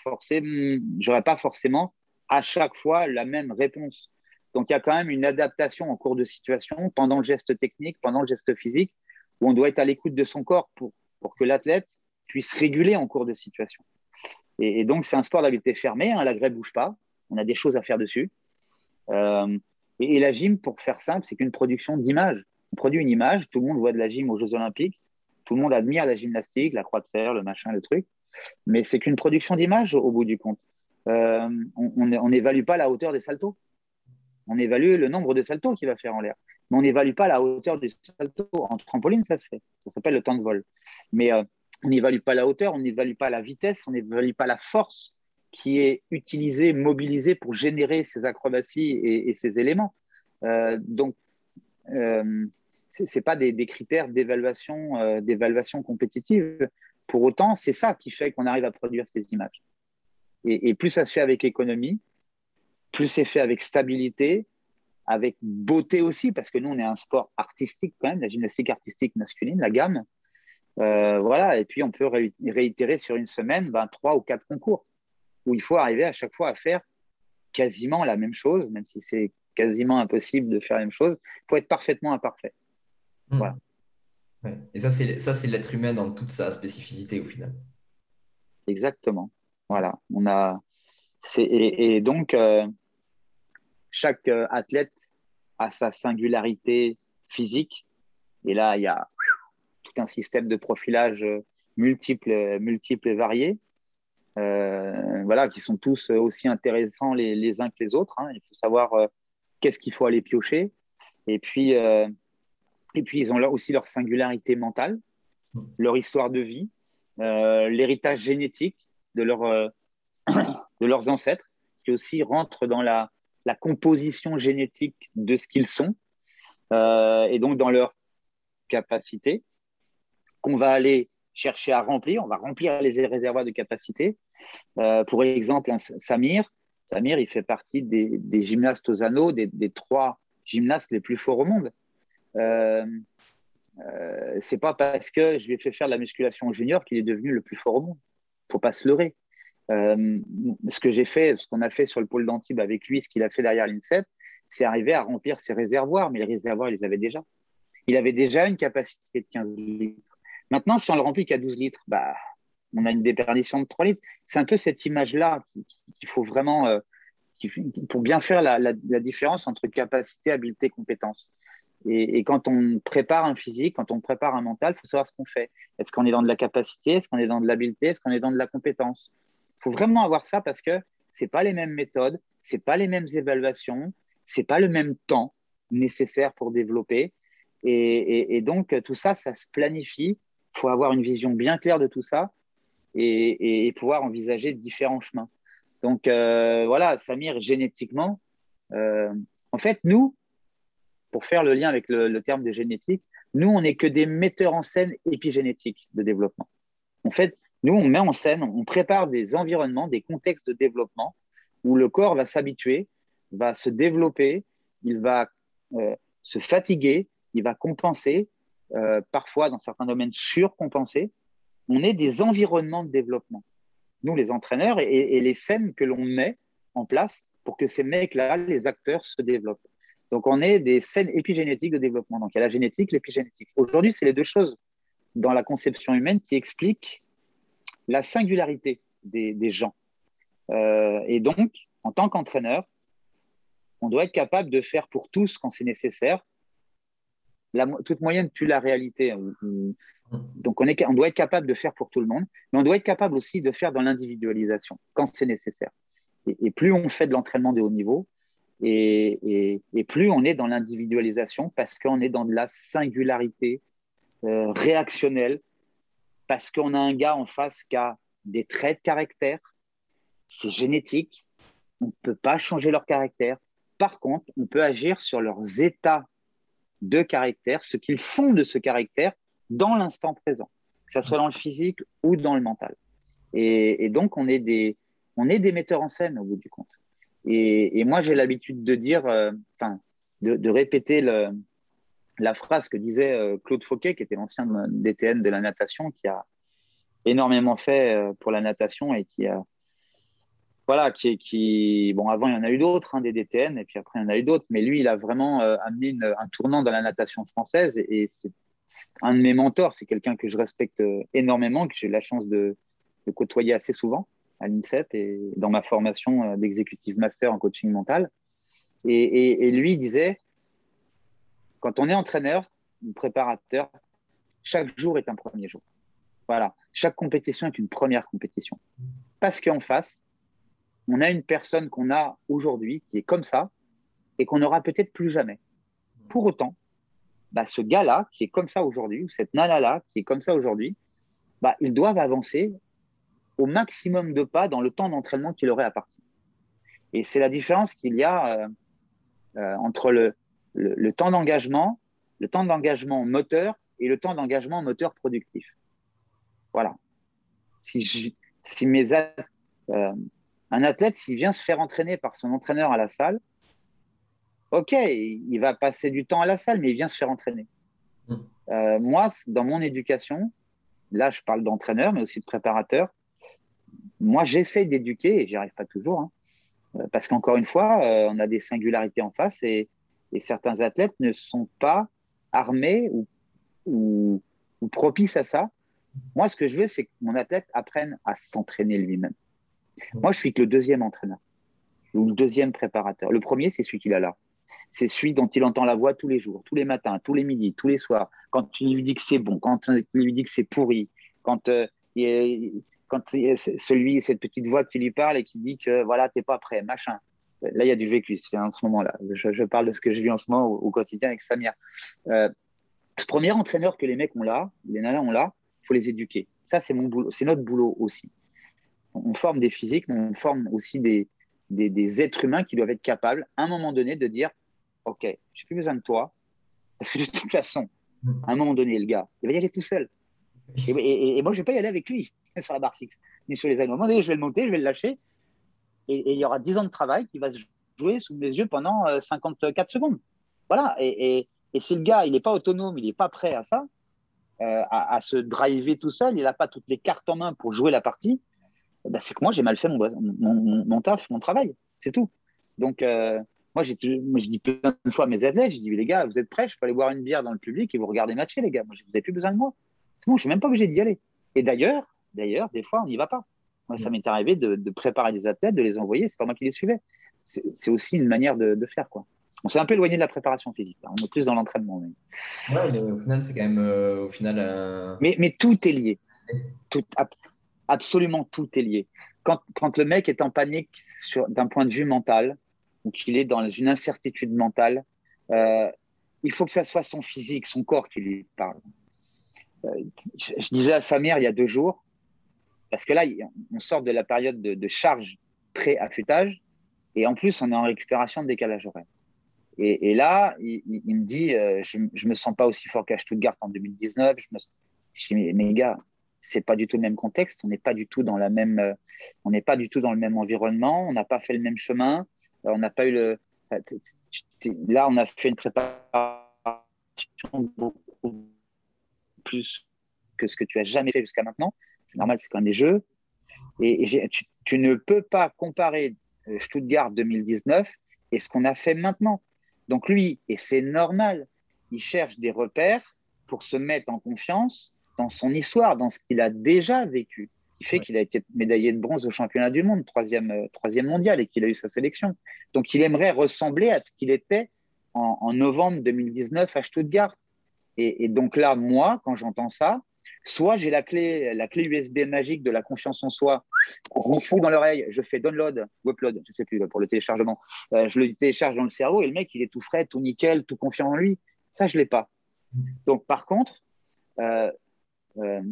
j'aurai pas forcément à chaque fois la même réponse. Donc, il y a quand même une adaptation en cours de situation pendant le geste technique, pendant le geste physique, où on doit être à l'écoute de son corps pour, pour que l'athlète puisse réguler en cours de situation. Et, donc, c'est un sport d'habileté fermée, hein, la grève bouge pas, on a des choses à faire dessus. et, et, la gym, pour faire simple, c'est qu'une production d'images on produit une image, tout le monde voit de la gym aux Jeux Olympiques, tout le monde admire la gymnastique, la croix de fer, le machin, le truc, mais c'est qu'une production d'image au, bout du compte. Euh, on n'évalue pas la hauteur des saltos. On évalue le nombre de saltos qu'il va faire en l'air. Mais on n'évalue pas la hauteur du salto. En trampoline, ça se fait. Ça s'appelle le temps de vol. Mais euh, on n'évalue pas la hauteur, on n'évalue pas la vitesse, on n'évalue pas la force qui est utilisée, mobilisée pour générer ces acrobaties et, ces éléments. Euh, donc, ce n'est pas des, critères d'évaluation euh, d'évaluation compétitive. Pour autant, c'est ça qui fait qu'on arrive à produire ces images. Et, plus ça se fait avec économie, plus c'est fait avec stabilité, avec beauté aussi, parce que nous, on est un sport artistique quand même, la gymnastique artistique masculine, la gamme. Euh, voilà, et puis on peut réitérer sur une semaine ben, trois ou quatre concours, où il faut arriver à chaque fois à faire quasiment la même chose, même si c'est quasiment impossible de faire la même chose. Il faut être parfaitement imparfait. Hmm. Et ça, c'est ça, c'est l'être humain dans toute sa spécificité au final. Exactement. Voilà. On a. Et, et, donc, euh, chaque euh, athlète a sa singularité physique. Et là, il y a tout un système de profilage multiple, multiple et varié. Euh, voilà, qui sont tous aussi intéressants les, uns que les autres. Hein. Il faut savoir qu'est-ce qu'il faut aller piocher. Et puis, et puis, ils ont aussi leur singularité mentale, leur histoire de vie, euh, l'héritage génétique de, leur, euh, de leurs ancêtres, qui aussi rentrent dans la, la composition génétique de ce qu'ils sont, euh, et donc dans leur capacité, qu'on va aller chercher à remplir. On va remplir les réservoirs de capacité. Euh, pour exemple, Samir, Samir, il fait partie des, gymnastes aux anneaux, des, trois gymnastes les plus forts au monde. Euh, euh, c'est pas parce que je lui ai fait faire de la musculation junior qu'il est devenu le plus fort au monde. Faut pas se leurrer. Euh, ce que j'ai fait, ce qu'on a fait sur le pôle d'Antibes avec lui, ce qu'il a fait derrière l'INSEP, c'est arriver à remplir ses réservoirs, mais les réservoirs, il les avait déjà. Il avait déjà une capacité de 15 litres. Maintenant, si on le remplit qu'à 12 litres, bah, on a une déperdition de 3 litres. C'est un peu cette image-là qu'il faut vraiment, euh, pour bien faire la, différence entre capacité, habileté, compétence. Et, quand on prépare un physique, quand on prépare un mental, il faut savoir ce qu'on fait. Est-ce qu'on est dans de la capacité? Est-ce qu'on est dans de l'habileté? Est-ce qu'on est dans de la compétence? Faut vraiment avoir ça parce que ce pas les mêmes méthodes, ce pas les mêmes évaluations, ce pas le même temps nécessaire pour développer. Et, donc, tout ça, ça se planifie. Il faut avoir une vision bien claire de tout ça et, pouvoir envisager différents chemins. Donc, euh, voilà, Samir, génétiquement, euh, en fait, nous, pour faire le lien avec le, terme de génétique, nous, on n'est que des metteurs en scène épigénétiques de développement. En fait, nous, on met en scène, on prépare des environnements, des contextes de développement où le corps va s'habituer, va se développer, il va euh, se fatiguer, il va compenser, euh, parfois dans certains domaines surcompenser. On est des environnements de développement. Nous, les entraîneurs et, et les scènes que l'on met en place pour que ces mecs-là, les acteurs, se développent. Donc, on est des scènes épigénétiques de développement. Donc, il y a la génétique, l'épigénétique. Aujourd'hui, c'est les deux choses dans la conception humaine qui expliquent la singularité des, gens. Euh, et donc, en tant qu'entraîneur, on doit être capable de faire pour tous quand c'est nécessaire. La, toute moyenne tue la réalité. Donc, on, est, on doit être capable de faire pour tout le monde, mais on doit être capable aussi de faire dans l'individualisation quand c'est nécessaire. et, plus on fait de l'entraînement de haut niveau, et, plus on est dans l'individualisation parce qu'on est dans de la singularité euh, réactionnelle, parce qu'on a un gars en face qui a des traits de caractère, c'est génétique, on ne peut pas changer leur caractère. Par contre, on peut agir sur leurs états de caractère, ce qu'ils font de ce caractère dans l'instant présent, que ce soit dans le physique ou dans le mental. Et, donc, on est, des, on est des metteurs en scène au bout du compte. Et, moi, j'ai l'habitude de dire, euh, de, répéter la phrase que disait euh, Claude Fauquet, qui était l'ancien DTN de la natation, qui a énormément fait euh, pour la natation et qui a, voilà, qui, qui bon, avant il y en a eu d'autres, hein, des DTN, et puis après il y en a eu d'autres, mais lui, il a vraiment amené un tournant dans la natation française, et, c'est un de mes mentors, c'est quelqu'un que je respecte énormément, que j'ai la chance de côtoyer assez souvent à l'INSEP et dans ma formation euh, d'exécutive master en coaching mental. Et, lui disait, quand on est entraîneur ou préparateur, chaque jour est un premier jour. Voilà, chaque compétition est une première compétition. Parce qu'en face, on a une personne qu'on a aujourd'hui qui est comme ça et qu'on n'aura peut-être plus jamais. Pour autant, bah, ce gars-là qui est comme ça aujourd'hui, ou cette nana-là qui est comme ça aujourd'hui, bah, ils doivent avancer au maximum de pas dans le temps d'entraînement qu'il aurait à partir. Et c'est la différence qu'il y a euh, euh, entre le, le, temps d'engagement, le temps d'engagement moteur et le temps d'engagement moteur productif. Voilà. Si, si mes euh, un athlète, s'il vient se faire entraîner par son entraîneur à la salle, ok, il va passer du temps à la salle, mais il vient se faire entraîner. Mmh. moi, dans mon éducation, là, je parle d'entraîneur, mais aussi de préparateur, moi, j'essaie d'éduquer et j'y arrive pas toujours. Hein. Euh, parce qu'encore une fois, euh, on a des singularités en face et, certains athlètes ne sont pas armés ou, propices à ça. Moi, ce que je veux, c'est que mon athlète apprenne à s'entraîner lui-même. Moi, je suis que le deuxième entraîneur ou le deuxième préparateur. Le premier, c'est celui qu'il a là. C'est celui dont il entend la voix tous les jours, tous les matins, tous les midis, tous les soirs. Quand tu lui dis que c'est bon, quand tu lui dis que c'est pourri, quand euh, quand celui, cette petite voix qui lui parle et qui dit que voilà, t'es pas prêt, machin. Là, il y a du vécu en ce moment-là. Je, parle de ce que je vis en ce moment au, quotidien avec Samir. Euh, ce premier entraîneur que les mecs ont là, les nanas ont là, il faut les éduquer. Ça, c'est mon boulot, c'est notre boulot aussi. On forme des physiques, mais on forme aussi des, des, êtres humains qui doivent être capables, à un moment donné, de dire Ok, j'ai plus besoin de toi, parce que de toute façon, à un moment donné, le gars, il va y aller tout seul. Et, moi, je ne vais pas y aller avec lui sur la barre fixe, ni sur les ailes. À un moment donné, je vais le monter, je vais le lâcher, et, il y aura 10 ans de travail qui va se jouer sous mes yeux pendant 54 euh, secondes. Voilà. Et, si le gars, il n'est pas autonome, il n'est pas prêt à ça, euh, à, se driver tout seul, il n'a pas toutes les cartes en main pour jouer la partie, eh ben, c'est que moi, j'ai mal fait mon, mon, mon, taf, mon travail. C'est tout. Donc, euh, moi, j'ai, je dis plein de fois à mes athlètes, je dis, les gars, vous êtes prêts? Je peux aller boire une bière dans le public et vous regardez matcher, les gars. Moi, vous n'avez plus besoin de moi. C'est bon, je ne suis même pas obligé d'y aller. Et d'ailleurs, d'ailleurs, des fois, on n'y va pas. Moi, ça mm. m'est arrivé de, préparer des athlètes, de les envoyer. C'est pas moi qui les suivais. C'est, aussi une manière de, faire, quoi. On s'est un peu éloigné de la préparation physique. On est plus dans l'entraînement. Mais... Ouais, au final, c'est quand même euh, au final. Euh, mais, mais, tout est lié. Tout, absolument tout est lié. Quand, quand le mec est en panique d'un point de vue mental, ou qu'il est dans une incertitude mentale, euh, il faut que ça soit son physique, son corps qui lui parle. je, disais à Samir il y a deux jours, parce que là, on sort de la période de, charge pré-affûtage, et en plus, on est en récupération de décalage horaire. Et, là, il, me dit, euh, je ne me sens pas aussi fort qu'à Stuttgart en 2019. Je me dis, mais, mais gars, c'est pas du tout le même contexte. On n'est pas du tout dans la même, euh, on n'est pas du tout dans le même environnement. On n'a pas fait le même chemin. Euh, on n'a pas eu le. Là, on a fait une préparation beaucoup plus que ce que tu as jamais fait jusqu'à maintenant. C'est normal, c'est quand même des jeux. Et, tu, ne peux pas comparer Stuttgart 2019 et ce qu'on a fait maintenant. Donc lui, et c'est normal, il cherche des repères pour se mettre en confiance dans son histoire, dans ce qu'il a déjà vécu, qui fait qu'il a été médaillé de bronze au championnat du monde, troisième, euh, troisième mondial, et qu'il a eu sa sélection. Donc il aimerait ressembler à ce qu'il était en, novembre 2019 à Stuttgart. Et, donc là, moi, quand j'entends ça, soit j'ai la clé, la clé USB magique de la confiance en soi, on fout dans l'oreille, je fais download ou upload, je sais plus pour le téléchargement, euh, je le télécharge dans le cerveau et le mec il est tout frais, tout nickel, tout confiant en lui. Ça je l'ai pas. Donc par contre, euh, euh,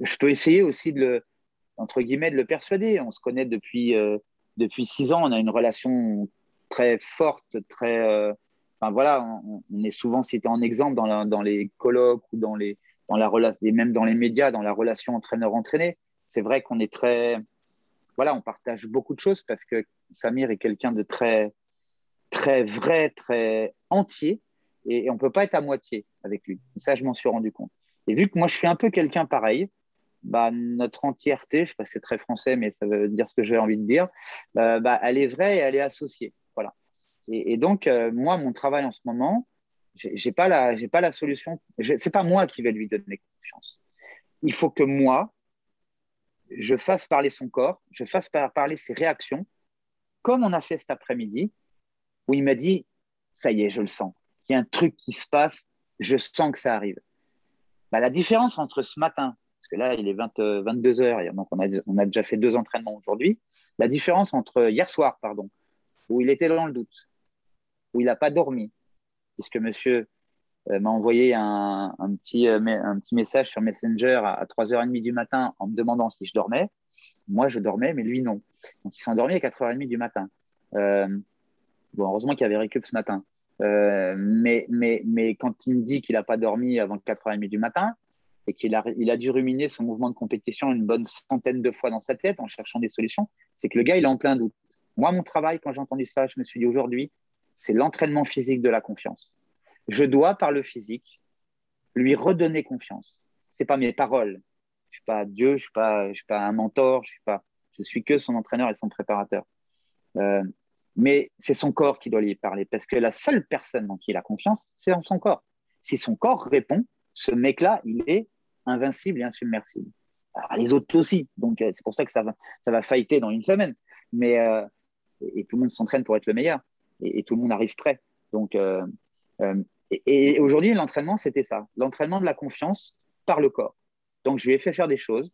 je peux essayer aussi de le, entre guillemets, de le persuader. On se connaît depuis, depuis six ans, on a une relation très forte, très. Enfin voilà, on, est souvent cité en exemple dans les colloques ou dans les, dans la et même dans les médias, dans la relation entraîneur-entraîné. C'est vrai qu'on est très. Voilà, on partage beaucoup de choses parce que Samir est quelqu'un de très, très vrai, très entier et, on ne peut pas être à moitié avec lui. ça, je m'en suis rendu compte. Et vu que moi, je suis un peu quelqu'un pareil, bah, notre entièreté, je ne sais pas si c'est très français, mais ça veut dire ce que j'ai envie de dire, euh, bah, elle est vraie et elle est associée. Voilà. Et, donc, euh, moi, mon travail en ce moment, je n'ai pas, la, pas la solution. Ce n'est pas moi qui vais lui donner confiance. Il faut que moi, je fasse parler son corps, je fasse parler ses réactions, comme on a fait cet après-midi, où il m'a dit, ça y est, je le sens. Il y a un truc qui se passe, je sens que ça arrive. Bah, la différence entre ce matin, parce que là, il est 22 heures, et donc on a, on a déjà fait deux entraînements aujourd'hui, la différence entre hier soir, pardon, où il était dans le doute, où il n'a pas dormi, puisque monsieur euh, m'a envoyé un, petit, euh, un petit message sur Messenger à, 3h30 du matin en me demandant si je dormais. Moi, je dormais, mais lui, non. Donc, il s'est endormi à 4h30 du matin. Euh, bon, heureusement qu'il avait récup ce matin. Mais, mais, mais quand il me dit qu'il n'a pas dormi avant 4h30 du matin et qu'il a, il a dû ruminer son mouvement de compétition une bonne centaine de fois dans sa tête en cherchant des solutions, c'est que le gars, il est en plein doute. Moi, mon travail, quand j'ai entendu ça, je me suis dit aujourd'hui, c'est l'entraînement physique de la confiance. Je dois, par le physique, lui redonner confiance. C'est pas mes paroles. Je suis pas Dieu, je je suis pas un mentor, je suis pas, je suis que son entraîneur et son préparateur. Euh, mais c'est son corps qui doit lui parler, parce que la seule personne en qui il a confiance, c'est dans son corps. Si son corps répond, ce mec-là, il est invincible et insubmersible. Les autres aussi, donc euh, c'est pour ça que ça va, ça va dans une semaine. Mais, euh, et, tout le monde s'entraîne pour être le meilleur, et, tout le monde arrive prêt. Donc, euh, et, aujourd'hui, l'entraînement, c'était ça, l'entraînement de la confiance par le corps. Donc, je lui ai fait faire des choses,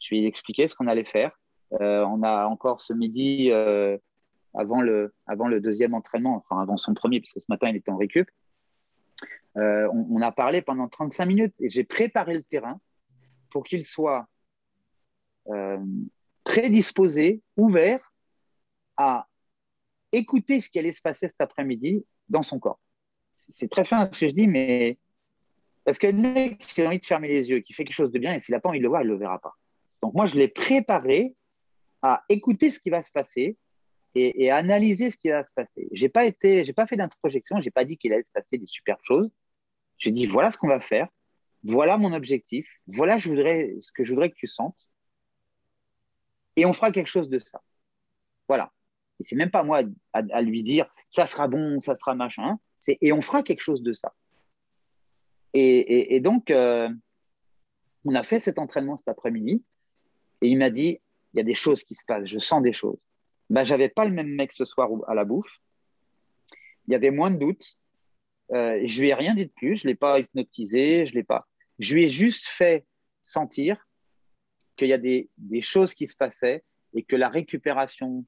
je lui ai expliqué ce qu'on allait faire. on a encore ce midi avant le, avant le deuxième entraînement, enfin avant son premier, puisque ce matin il était en récup. Euh, on, a parlé pendant 35 minutes et j'ai préparé le terrain pour qu'il soit euh, prédisposé, ouvert à écouter ce qui allait se passer cet après-midi dans son corps. C'est très fin ce que je dis, mais parce que le mec, a envie de fermer les yeux, qui fait quelque chose de bien, et s'il n'a pas envie de le voir, il ne le verra pas. Donc moi, je l'ai préparé à écouter ce qui va se passer et, à analyser ce qui va se passer. Je n'ai pas, été, pas fait d'introjection, je n'ai pas dit qu'il allait se passer des superbes choses. J'ai dit, voilà ce qu'on va faire, voilà mon objectif, voilà je voudrais, ce que je voudrais que tu sentes, et on fera quelque chose de ça. Voilà. Et c'est même pas moi à, lui dire, ça sera bon, ça sera machin, c'est et on fera quelque chose de ça. Et, donc, euh, on a fait cet entraînement cet après-midi, et il m'a dit, il y a des choses qui se passent, je sens des choses. Je n'avais pas le même mec ce soir à la bouffe. Il y avait moins de doutes. Euh, je lui ai rien dit de plus, je l'ai pas hypnotisé, je l'ai pas. Je lui ai juste fait sentir qu'il y a des, choses qui se passaient et que la récupération,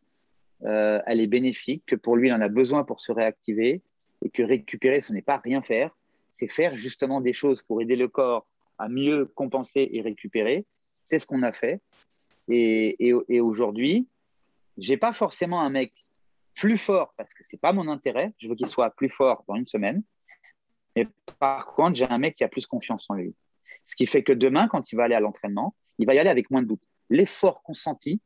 euh, elle est bénéfique, que pour lui, il en a besoin pour se réactiver et que récupérer, ce n'est pas rien faire, c'est faire justement des choses pour aider le corps à mieux compenser et récupérer. C'est ce qu'on a fait. Et, et, et aujourd'hui, pas forcément un mec plus fort parce que c'est pas mon intérêt. Je veux qu'il soit plus fort dans une semaine. Mais par contre, j'ai un mec qui a plus confiance en lui. Ce qui fait que demain, quand il va aller à l'entraînement, il va y aller avec moins de doute. L'effort consenti,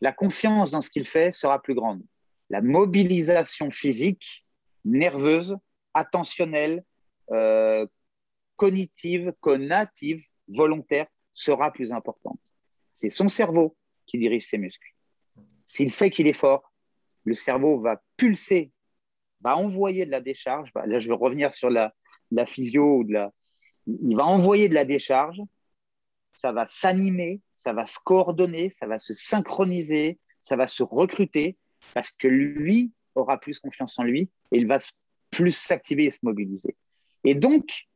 la confiance dans ce qu'il fait sera plus grande. La mobilisation physique, nerveuse, attentionnelle, euh, cognitive, conative, volontaire sera plus importante. C'est son cerveau qui dirige ses muscles. S'il sait qu'il est fort, le cerveau va pulser, va envoyer de la décharge. Là, je vais revenir sur la, la physio ou de la. Il va envoyer de la décharge. Ça va s'animer, ça va se coordonner, ça va se synchroniser, ça va se recruter parce que lui aura plus confiance en lui et il va plus s'activer et se mobiliser. Et donc,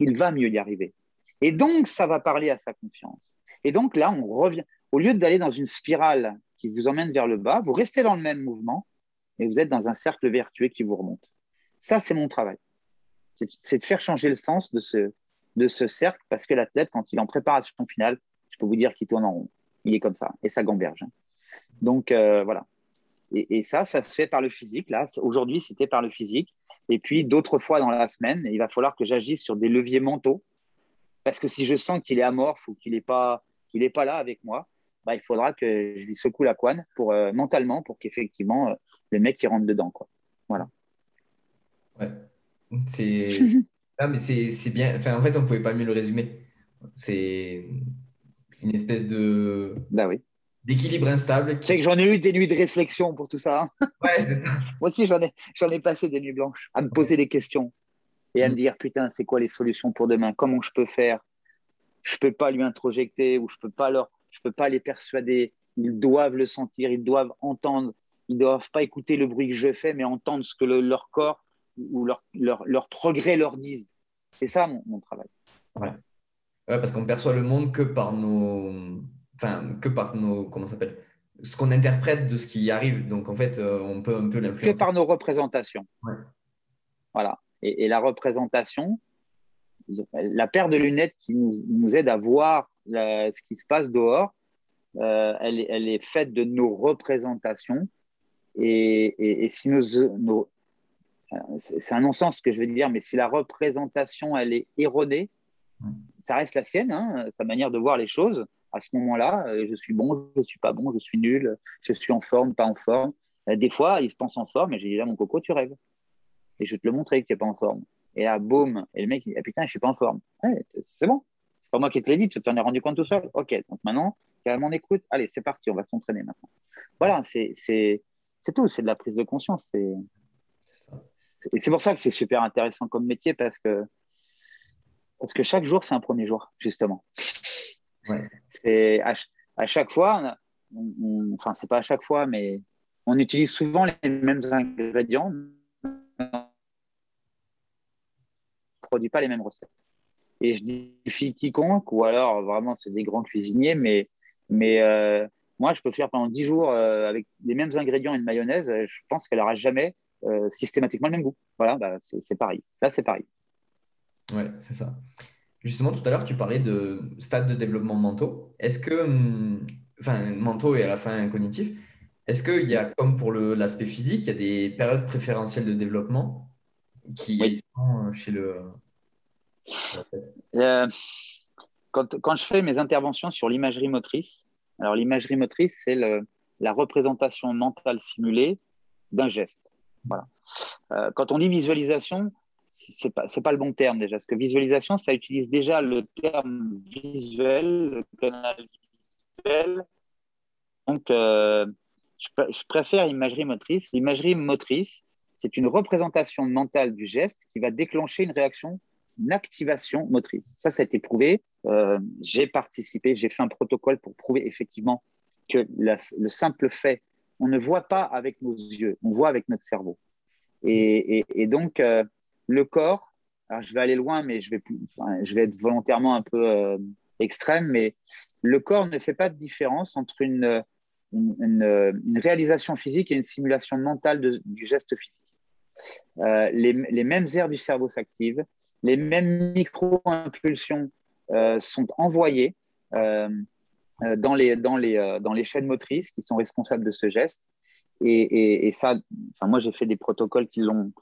il va mieux y arriver. Et donc, ça va parler à sa confiance. Et donc là, on revient. Au lieu d'aller dans une spirale qui vous emmène vers le bas, vous restez dans le même mouvement et vous êtes dans un cercle vertueux qui vous remonte. Ça, c'est mon travail. C'est de faire changer le sens de ce, de ce cercle parce que l'athlète, quand il est en préparation finale, je peux vous dire qu'il tourne en rond. Il est comme ça et ça gamberge. Hein. Donc, euh, voilà. Et, ça, ça se fait par le physique. Là, aujourd'hui, c'était par le physique. Et puis, d'autres fois dans la semaine, il va falloir que j'agisse sur des leviers mentaux. Parce que si je sens qu'il est amorphe ou qu'il n'est pas, qu'il pas là avec moi, bah, il faudra que je lui secoue la couane pour, euh, mentalement pour qu'effectivement euh, le mec il rentre dedans. Quoi. Voilà. Ouais. C'est. ah, mais c'est bien. Enfin, en fait, on ne pouvait pas mieux le résumer. C'est une espèce de. Bah oui. D'équilibre instable. C'est que j'en ai eu des nuits de réflexion pour tout ça. Hein. Ouais, c'est ça. Moi aussi, j'en ai, passé des nuits blanches à me poser des questions et à me mm. dire putain, c'est quoi les solutions pour demain? Comment je peux faire? Je peux pas lui introjecter ou je peux pas leur je ne peux pas les persuader. Ils doivent le sentir, ils doivent entendre. Ils ne doivent pas écouter le bruit que je fais, mais entendre ce que leur corps ou leur, leur, progrès leur disent. C'est ça mon, travail. Ouais. parce qu'on perçoit le monde que par nos. Enfin, que par nos. Comment s'appelle Ce qu'on interprète de ce qui arrive. Donc, en fait, euh, on peut un peu l'influencer. Que par nos représentations. Ouais. Voilà. Et, la représentation, la paire de lunettes qui nous, nous aide à voir ce qui se passe dehors, euh, elle, elle, est faite de nos représentations. Et, et, si nos, nos c'est un non-sens ce que je veux dire, mais si la représentation elle est erronée, ça reste la sienne, hein, sa manière de voir les choses. À ce moment-là, euh, je suis bon, je suis pas bon, je suis nul, je suis en forme, pas en forme. Euh, des fois, il se pense en forme, et j'ai dit là, mon coco, tu rêves. Et je vais te le montrer que tu n'es pas en forme. Et là, boum, et le mec, il dit ah, putain, je suis pas en forme. c'est bon, pas moi qui te l'ai dit, tu t'en es rendu compte tout seul. Ok, donc maintenant, mon écoute. Allez, c'est parti, on va s'entraîner maintenant. Voilà, c'est tout, c'est de la prise de conscience. Et c'est pour ça que c'est super intéressant comme métier parce que, parce que chaque jour, c'est un premier jour, justement. C'est à, chaque fois, enfin, c'est pas à chaque fois, mais on utilise souvent les mêmes ingrédients, on ne produit pas les mêmes recettes et je défie quiconque, ou alors vraiment c'est des grands cuisiniers, mais, mais euh, moi je peux faire pendant 10 jours euh, avec les mêmes ingrédients et une mayonnaise, euh, je pense qu'elle n'aura jamais systématiquement le même goût. Voilà, bah, c'est pareil. Là c'est pareil. Ouais, c'est ça. Justement, tout à l'heure, tu parlais de stade de développement mentaux. Est-ce que, hum, enfin, mentaux et à la fin cognitif, Est-ce qu'il y a, comme pour l'aspect physique, il y a des périodes préférentielles de développement qui sont chez le. Euh, quand, quand, je fais mes interventions sur l'imagerie motrice, alors l'imagerie motrice, c'est la représentation mentale simulée d'un geste. Euh, quand on dit visualisation, c'est pas pas le bon terme déjà, parce que visualisation, ça utilise déjà le terme visuel, le canal visuel. Donc, euh, je, préfère l'imagerie motrice. L'imagerie motrice, c'est une représentation mentale du geste qui va déclencher une réaction, une activation motrice. Ça, ça a été prouvé. Euh, j'ai participé, j'ai fait un protocole pour prouver effectivement que le simple fait, on ne voit pas avec nos yeux, on voit avec notre cerveau. Et, donc, euh, le corps, je vais aller loin, mais je vais, être volontairement un peu euh, extrême, mais le corps ne fait pas de différence entre une, réalisation physique et une simulation mentale du geste physique. Euh, les, les, mêmes aires du cerveau s'activent, les mêmes micro-impulsions sont envoyées dans, les, dans, les, dans les chaînes motrices qui sont responsables de ce geste. Et, et, ça, enfin, moi, j'ai fait des protocoles qui l'ont,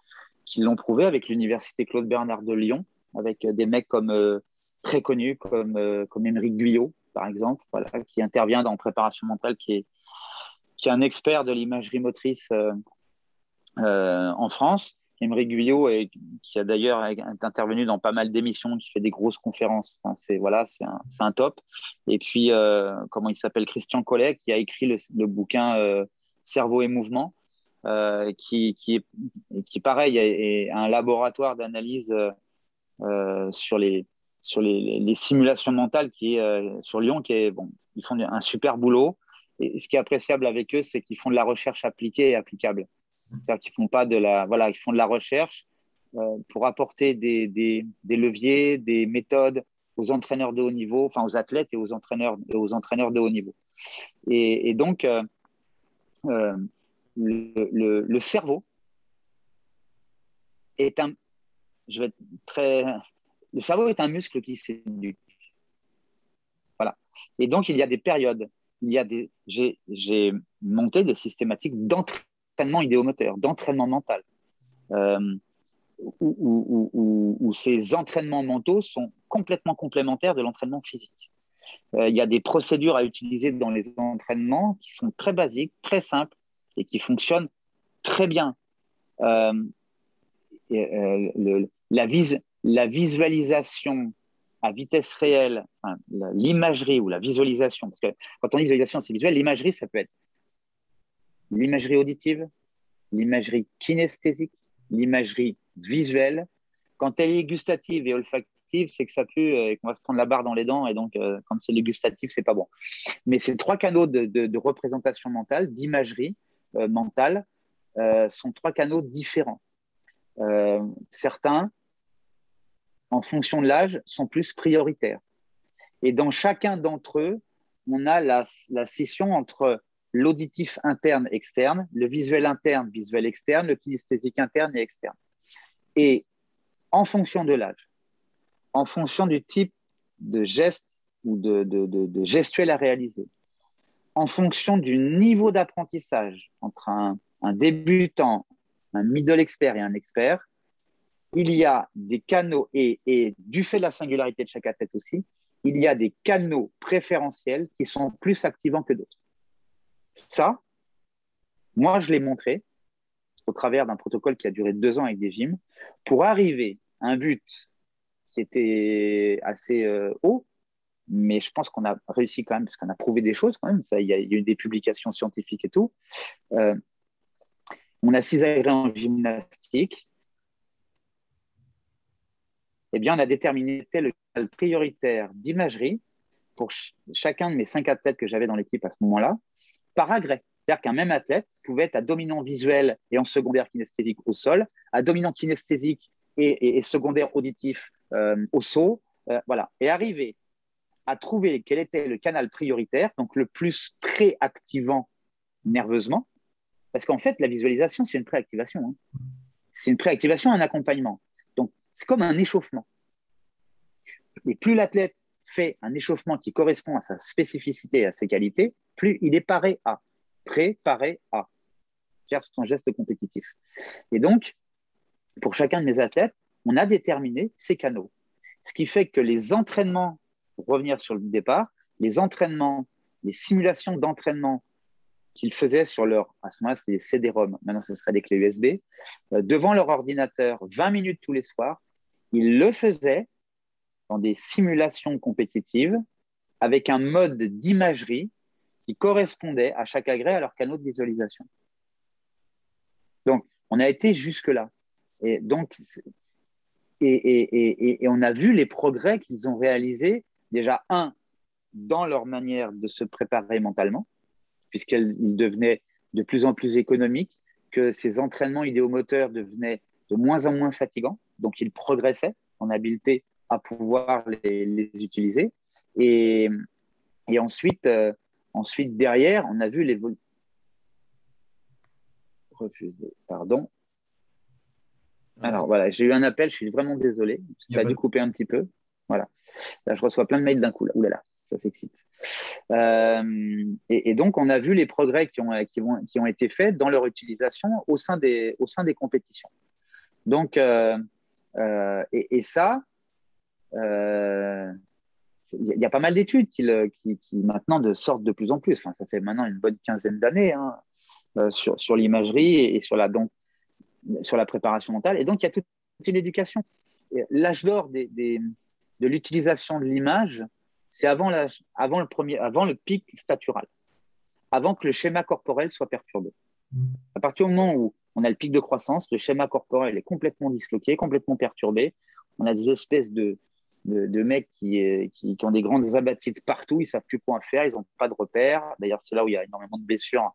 qui l'ont prouvé avec l'Université Claude Bernard de Lyon, avec des mecs comme, très connus comme, comme Émeric Guyot, par exemple, voilà, qui intervient dans préparation mentale, qui est, qui est un expert de l'imagerie motrice euh, euh, en France. Emery Guyot, qui a d'ailleurs intervenu dans pas mal d'émissions, qui fait des grosses conférences. c'est voilà, c'est un, top. Et puis, euh, comment il s'appelle? Christian Collet, qui a écrit le, bouquin Cerveau et mouvement, qui, qui, est, qui, pareil, est, un laboratoire d'analyse sur les sur les, simulations mentales qui est sur Lyon, qui est bon, ils font un super boulot. Et ce qui est appréciable avec eux, c'est qu'ils font de la recherche appliquée et applicable. C'est-à-dire qu'ils font pas de la, voilà, ils font de la recherche euh, pour apporter des, des, leviers, des méthodes aux entraîneurs de haut niveau, enfin aux athlètes et aux entraîneurs, aux entraîneurs de haut niveau. Et, donc, euh, euh, le, cerveau est un, je vais très, le cerveau est un muscle qui s'éduque. Voilà. Et donc, il y a des périodes il y a des, j'ai, monté des systématiques d'entraînement idéomoteur, d'entraînement mental, euh, où, ces entraînements mentaux sont complètement complémentaires de l'entraînement physique. Euh, il y a des procédures à utiliser dans les entraînements qui sont très basiques, très simples et qui fonctionnent très bien. Euh, la visualisation à vitesse réelle, l'imagerie ou la visualisation, parce que quand on dit visualisation, c'est visuel, l'imagerie, ça peut être l'imagerie auditive, l'imagerie kinesthésique, l'imagerie visuelle. Quand elle est gustative et olfactive, c'est que ça pue et qu'on va se prendre la barre dans les dents, et donc euh, quand c'est les gustatif, c'est pas bon. Mais ces trois canaux de, représentation mentale, d'imagerie euh, mentale, euh, sont trois canaux différents. certains en fonction de l'âge, sont plus prioritaires. Et dans chacun d'entre eux, on a la, scission entre l'auditif interne, externe, le visuel interne, visuel externe, le kinesthésique interne et externe. Et en fonction de l'âge, en fonction du type de geste ou de, de, à réaliser, en fonction du niveau d'apprentissage entre un, un débutant, un middle expert et un expert, il y a des canaux, et, du fait de la singularité de chaque athlète aussi, il y a des canaux préférentiels qui sont plus activants que d'autres. Ça, moi, je l'ai montré au travers d'un protocole qui a duré deux ans avec des gyms pour arriver à un but qui était assez euh, haut, mais je pense qu'on a réussi quand même parce qu'on a prouvé des choses quand même. il, y a, eu des publications scientifiques et tout. Euh, on a six agrès en gymnastique, eh bien, on a déterminé tel prioritaire d'imagerie pour chacun de mes cinq athlètes que j'avais dans l'équipe à ce moment-là, par agrès. C'est-à-dire qu'un même athlète pouvait être à dominant visuel et en secondaire kinesthésique au sol, à dominant kinesthésique et, secondaire auditif euh, au saut, euh, voilà, et arriver à trouver quel était le canal prioritaire, donc le plus préactivant nerveusement, parce qu'en fait, la visualisation, c'est une préactivation. Hein. C'est une préactivation, un accompagnement. C'est comme un échauffement. Et plus l'athlète fait un échauffement qui correspond à sa spécificité et à ses qualités, plus il est paré à préparer à faire son geste compétitif. Et donc, pour chacun de mes athlètes, on a déterminé ces canaux. Ce qui fait que les entraînements, pour revenir sur le départ, les entraînements, les simulations d'entraînement qu'ils faisaient sur leur, à ce moment-là, c'était des CD-ROM, maintenant ce serait des clés USB, euh, devant leur ordinateur 20 minutes tous les soirs, ils le faisaient dans des simulations compétitives avec un mode d'imagerie qui correspondait à chaque agrès à leur canaux de visualisation. Donc, on a été jusque-là. Et donc, et, on a vu les progrès qu'ils ont réalisés, déjà, un, dans leur manière de se préparer mentalement, puisqu'ils devenaient de plus en plus économiques, que ces entraînements idéomoteurs devenaient de moins en moins fatigants, donc ils progressaient en habileté à pouvoir les, utiliser. Et, ensuite, euh, ensuite, derrière, on a vu l'évolution. Refusé, pardon. Alors voilà, j'ai eu un appel, je suis vraiment désolé. Ça a dû couper un petit peu. Voilà. Là, je reçois plein de mails d'un coup. Là. Ouh là là, ça s'excite. Euh, et, donc, on a vu les progrès qui ont, qui, vont, qui ont été faits dans leur utilisation au sein des, au sein des compétitions. Donc, euh, euh, et, ça, il y a pas mal d'études qui, maintenant sortent de plus en plus. Enfin, ça fait maintenant une bonne quinzaine d'années hein, sur, sur l'imagerie et, sur la, donc, sur la préparation mentale. Et donc, il y a toute une éducation. L'âge d'or de l'utilisation de l'image, c'est avant, avant le pic statural, avant que le schéma corporel soit perturbé. À partir du moment où on a le pic de croissance, le schéma corporel est complètement disloqué, complètement perturbé. On a des espèces de, de, mecs qui, qui, ont des grandes abattides partout, ils savent plus quoi faire, ils n'ont pas de repères. D'ailleurs, c'est là où il y a énormément de blessures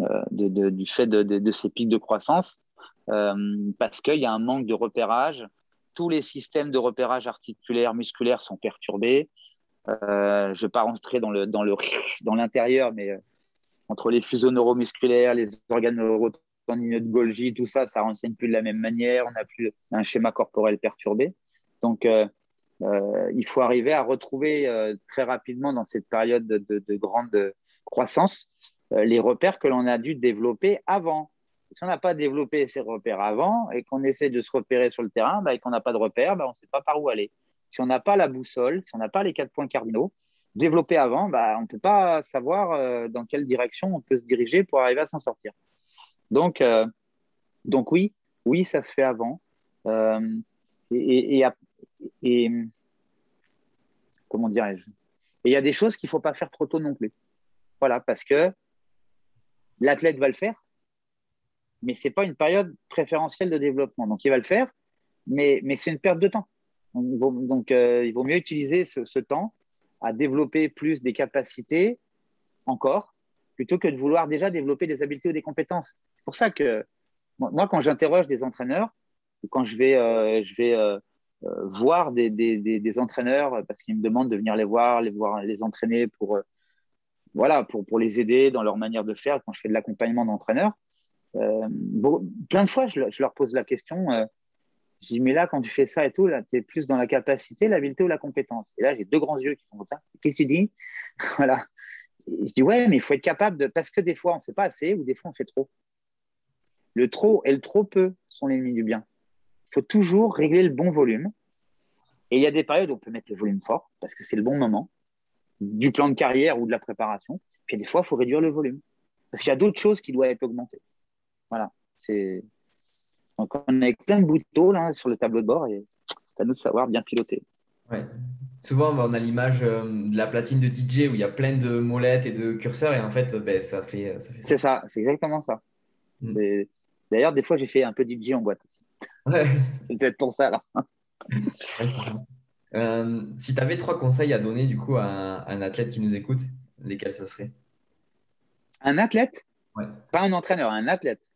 euh, du fait de, ces pics de croissance. Euh, parce qu'il y a un manque de repérage. Tous les systèmes de repérage articulaire, musculaire sont perturbés. Euh, je ne vais pas rentrer dans le dans le dans l'intérieur, mais euh, entre les fuseaux neuromusculaires, les organes neurotendineux de Golgi, tout ça, ça renseigne plus de la même manière. On n'a plus un schéma corporel perturbé. Donc, il faut arriver à retrouver très rapidement dans cette période de, de grande croissance les repères que l'on a dû développer avant si on n'a pas développé ces repères avant et qu'on essaie de se repérer sur le terrain bah, et qu'on n'a pas de repères, bah, on ne sait pas par où aller. Si on n'a pas la boussole, si on n'a pas les quatre points cardinaux, développés avant, bah, on ne peut pas savoir euh, dans quelle direction on peut se diriger pour arriver à s'en sortir. Donc, euh, donc oui, oui, ça se fait avant. Euh, et, et, comment dirais-je? Et il y a des choses qu'il ne faut pas faire trop tôt non plus. Voilà, parce que l'athlète va le faire, mais ce n'est pas une période préférentielle de développement. Donc, il va le faire, mais, mais c'est une perte de temps. Donc, euh, il vaut mieux utiliser ce, temps à développer plus des capacités encore, plutôt que de vouloir déjà développer des habiletés ou des compétences. C'est pour ça que moi, quand j'interroge des entraîneurs, ou quand je vais, euh, je vais euh, voir des, des, des, entraîneurs, parce qu'ils me demandent de venir les voir, les, voir, les entraîner pour, voilà, pour, pour les aider dans leur manière de faire, quand je fais de l'accompagnement d'entraîneurs, euh, plein de fois, je, leur pose la question. Euh, je dis, mais là, quand tu fais ça et tout, là, tu es plus dans la capacité, l'habileté ou la compétence? Et là, j'ai deux grands yeux qui font ça. Qu'est-ce que tu dis? Voilà. je dis, ouais, mais il faut être capable de. Parce que des fois, on ne fait pas assez ou des fois, on fait trop. Le trop et le trop peu sont l'ennemi du bien. Il faut toujours régler le bon volume. Et il y a des périodes où on peut mettre le volume fort parce que c'est le bon moment du plan de carrière ou de la préparation. Puis des fois, il faut réduire le volume parce qu'il y a d'autres choses qui doivent être augmentées. Voilà. C'est... Donc, on a plein de boutons là, sur le tableau de bord et c'est à nous de savoir bien piloter. Ouais. Souvent, on a l'image euh, de la platine de DJ où il y a plein de molettes et de curseurs et en fait, ben, ça fait, ça C'est ça, c'est exactement ça. Mm. D'ailleurs, des fois, j'ai fait un peu DJ en boîte. Ouais. c'est peut-être pour ça. Là. Euh, si tu avais trois conseils à donner du coup à un athlète qui nous écoute, lesquels ça serait? Un athlète? Pas un entraîneur, un athlète.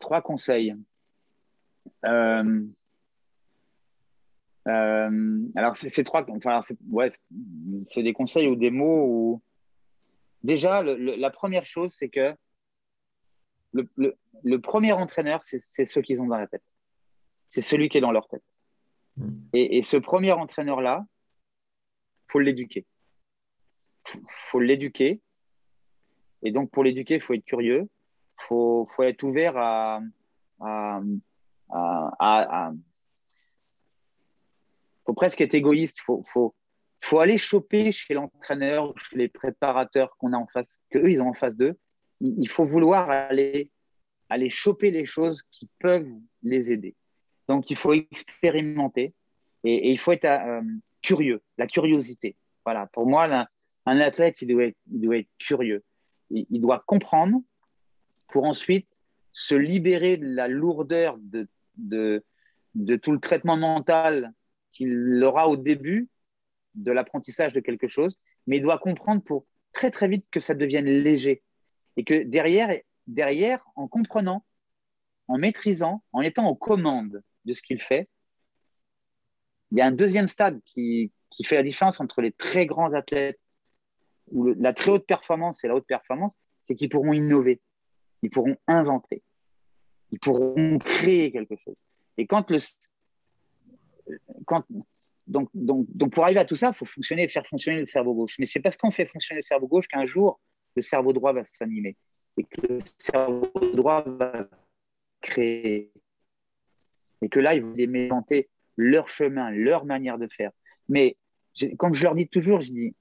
Trois conseils. Euh, euh, alors, c'est trois. Enfin, c'est des conseils ou des mots. Où... Déjà, la première chose, c'est que le, premier entraîneur, c'est ce qu'ils ont dans la tête. C'est celui qui est dans leur tête. Mm. Et, et ce premier entraîneur-là, faut l'éduquer faut l'éduquer. Et donc, pour l'éduquer, il faut être curieux. Il faut, faut, être ouvert à, à, à, faut presque être égoïste. Faut, faut, faut aller choper chez l'entraîneur, chez les préparateurs qu'on a en face, qu'eux, ils ont en face d'eux. Il faut vouloir aller, aller choper les choses qui peuvent les aider. Donc, il faut expérimenter et, il faut être euh, curieux, la curiosité. Voilà, pour moi, un athlète, il doit être, curieux. Il, il, doit comprendre pour ensuite se libérer de la lourdeur de, de, de tout le traitement mental qu'il aura au début de l'apprentissage de quelque chose, mais il doit comprendre pour très très vite que ça devienne léger et que derrière, en comprenant, en maîtrisant, en étant aux commandes de ce qu'il fait, il y a un deuxième stade qui, fait la différence entre les très grands athlètes ou la très haute performance et la haute performance, c'est qu'ils pourront innover, ils pourront inventer, ils pourront créer quelque chose. Et quand le, donc, pour arriver à tout ça, il faut fonctionner, faire fonctionner le cerveau gauche. Mais c'est parce qu'on fait fonctionner le cerveau gauche qu'un jour, le cerveau droit va s'animer et que le cerveau droit va créer. Et que là, ils vont inventer leur chemin, leur manière de faire. Mais comme je leur dis toujours, je dis,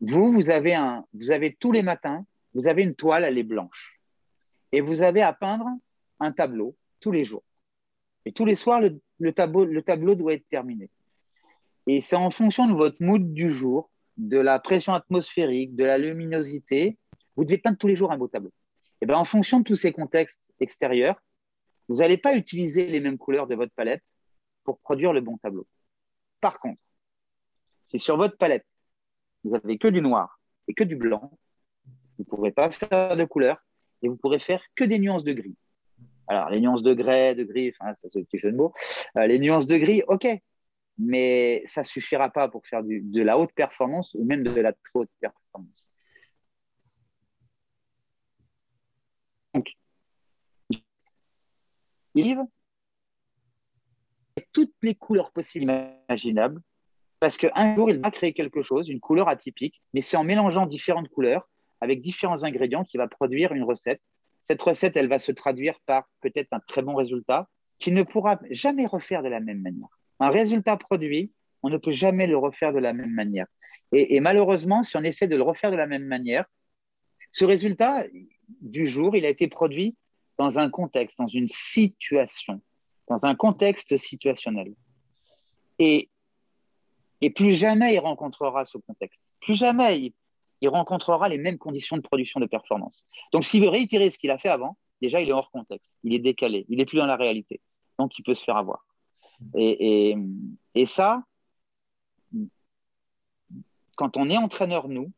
vous, vous avez, un, vous avez tous les matins, vous avez une toile, elle est blanche. Et vous avez à peindre un tableau tous les jours. Et tous les soirs, le, tableau, le tableau doit être terminé. Et c'est en fonction de votre mood du jour, de la pression atmosphérique, de la luminosité, vous devez peindre tous les jours un beau tableau. Et bien, en fonction de tous ces contextes extérieurs, vous n'allez pas utiliser les mêmes couleurs de votre palette pour produire le bon tableau. Par contre, si sur votre palette, vous n'avez que du noir et que du blanc, vous ne pourrez pas faire de couleurs et vous pourrez faire que des nuances de gris. Alors, les nuances de grès, de gris, enfin, ça c'est le petit jeu de mots. Euh, les nuances de gris, ok, mais ça ne suffira pas pour faire de la haute performance ou même de la très haute performance. Donc, livre toutes les couleurs possibles imaginables parce qu'un jour, il va créer quelque chose, une couleur atypique, mais c'est en mélangeant différentes couleurs avec différents ingrédients qu'il va produire une recette cette recette, elle va se traduire par peut-être un très bon résultat qu'il ne pourra jamais refaire de la même manière. Un résultat produit, on ne peut jamais le refaire de la même manière. Et, malheureusement, si on essaie de le refaire de la même manière, ce résultat du jour, il a été produit dans un contexte, dans une situation, dans un contexte situationnel. Et, plus jamais il rencontrera ce contexte. Plus jamais il, il rencontrera les mêmes conditions de production de performance. Donc, s'il veut réitérer ce qu'il a fait avant, déjà, il est hors contexte, il est décalé, il n'est plus dans la réalité. Donc, il peut se faire avoir. Et, ça, quand on est entraîneur, nous,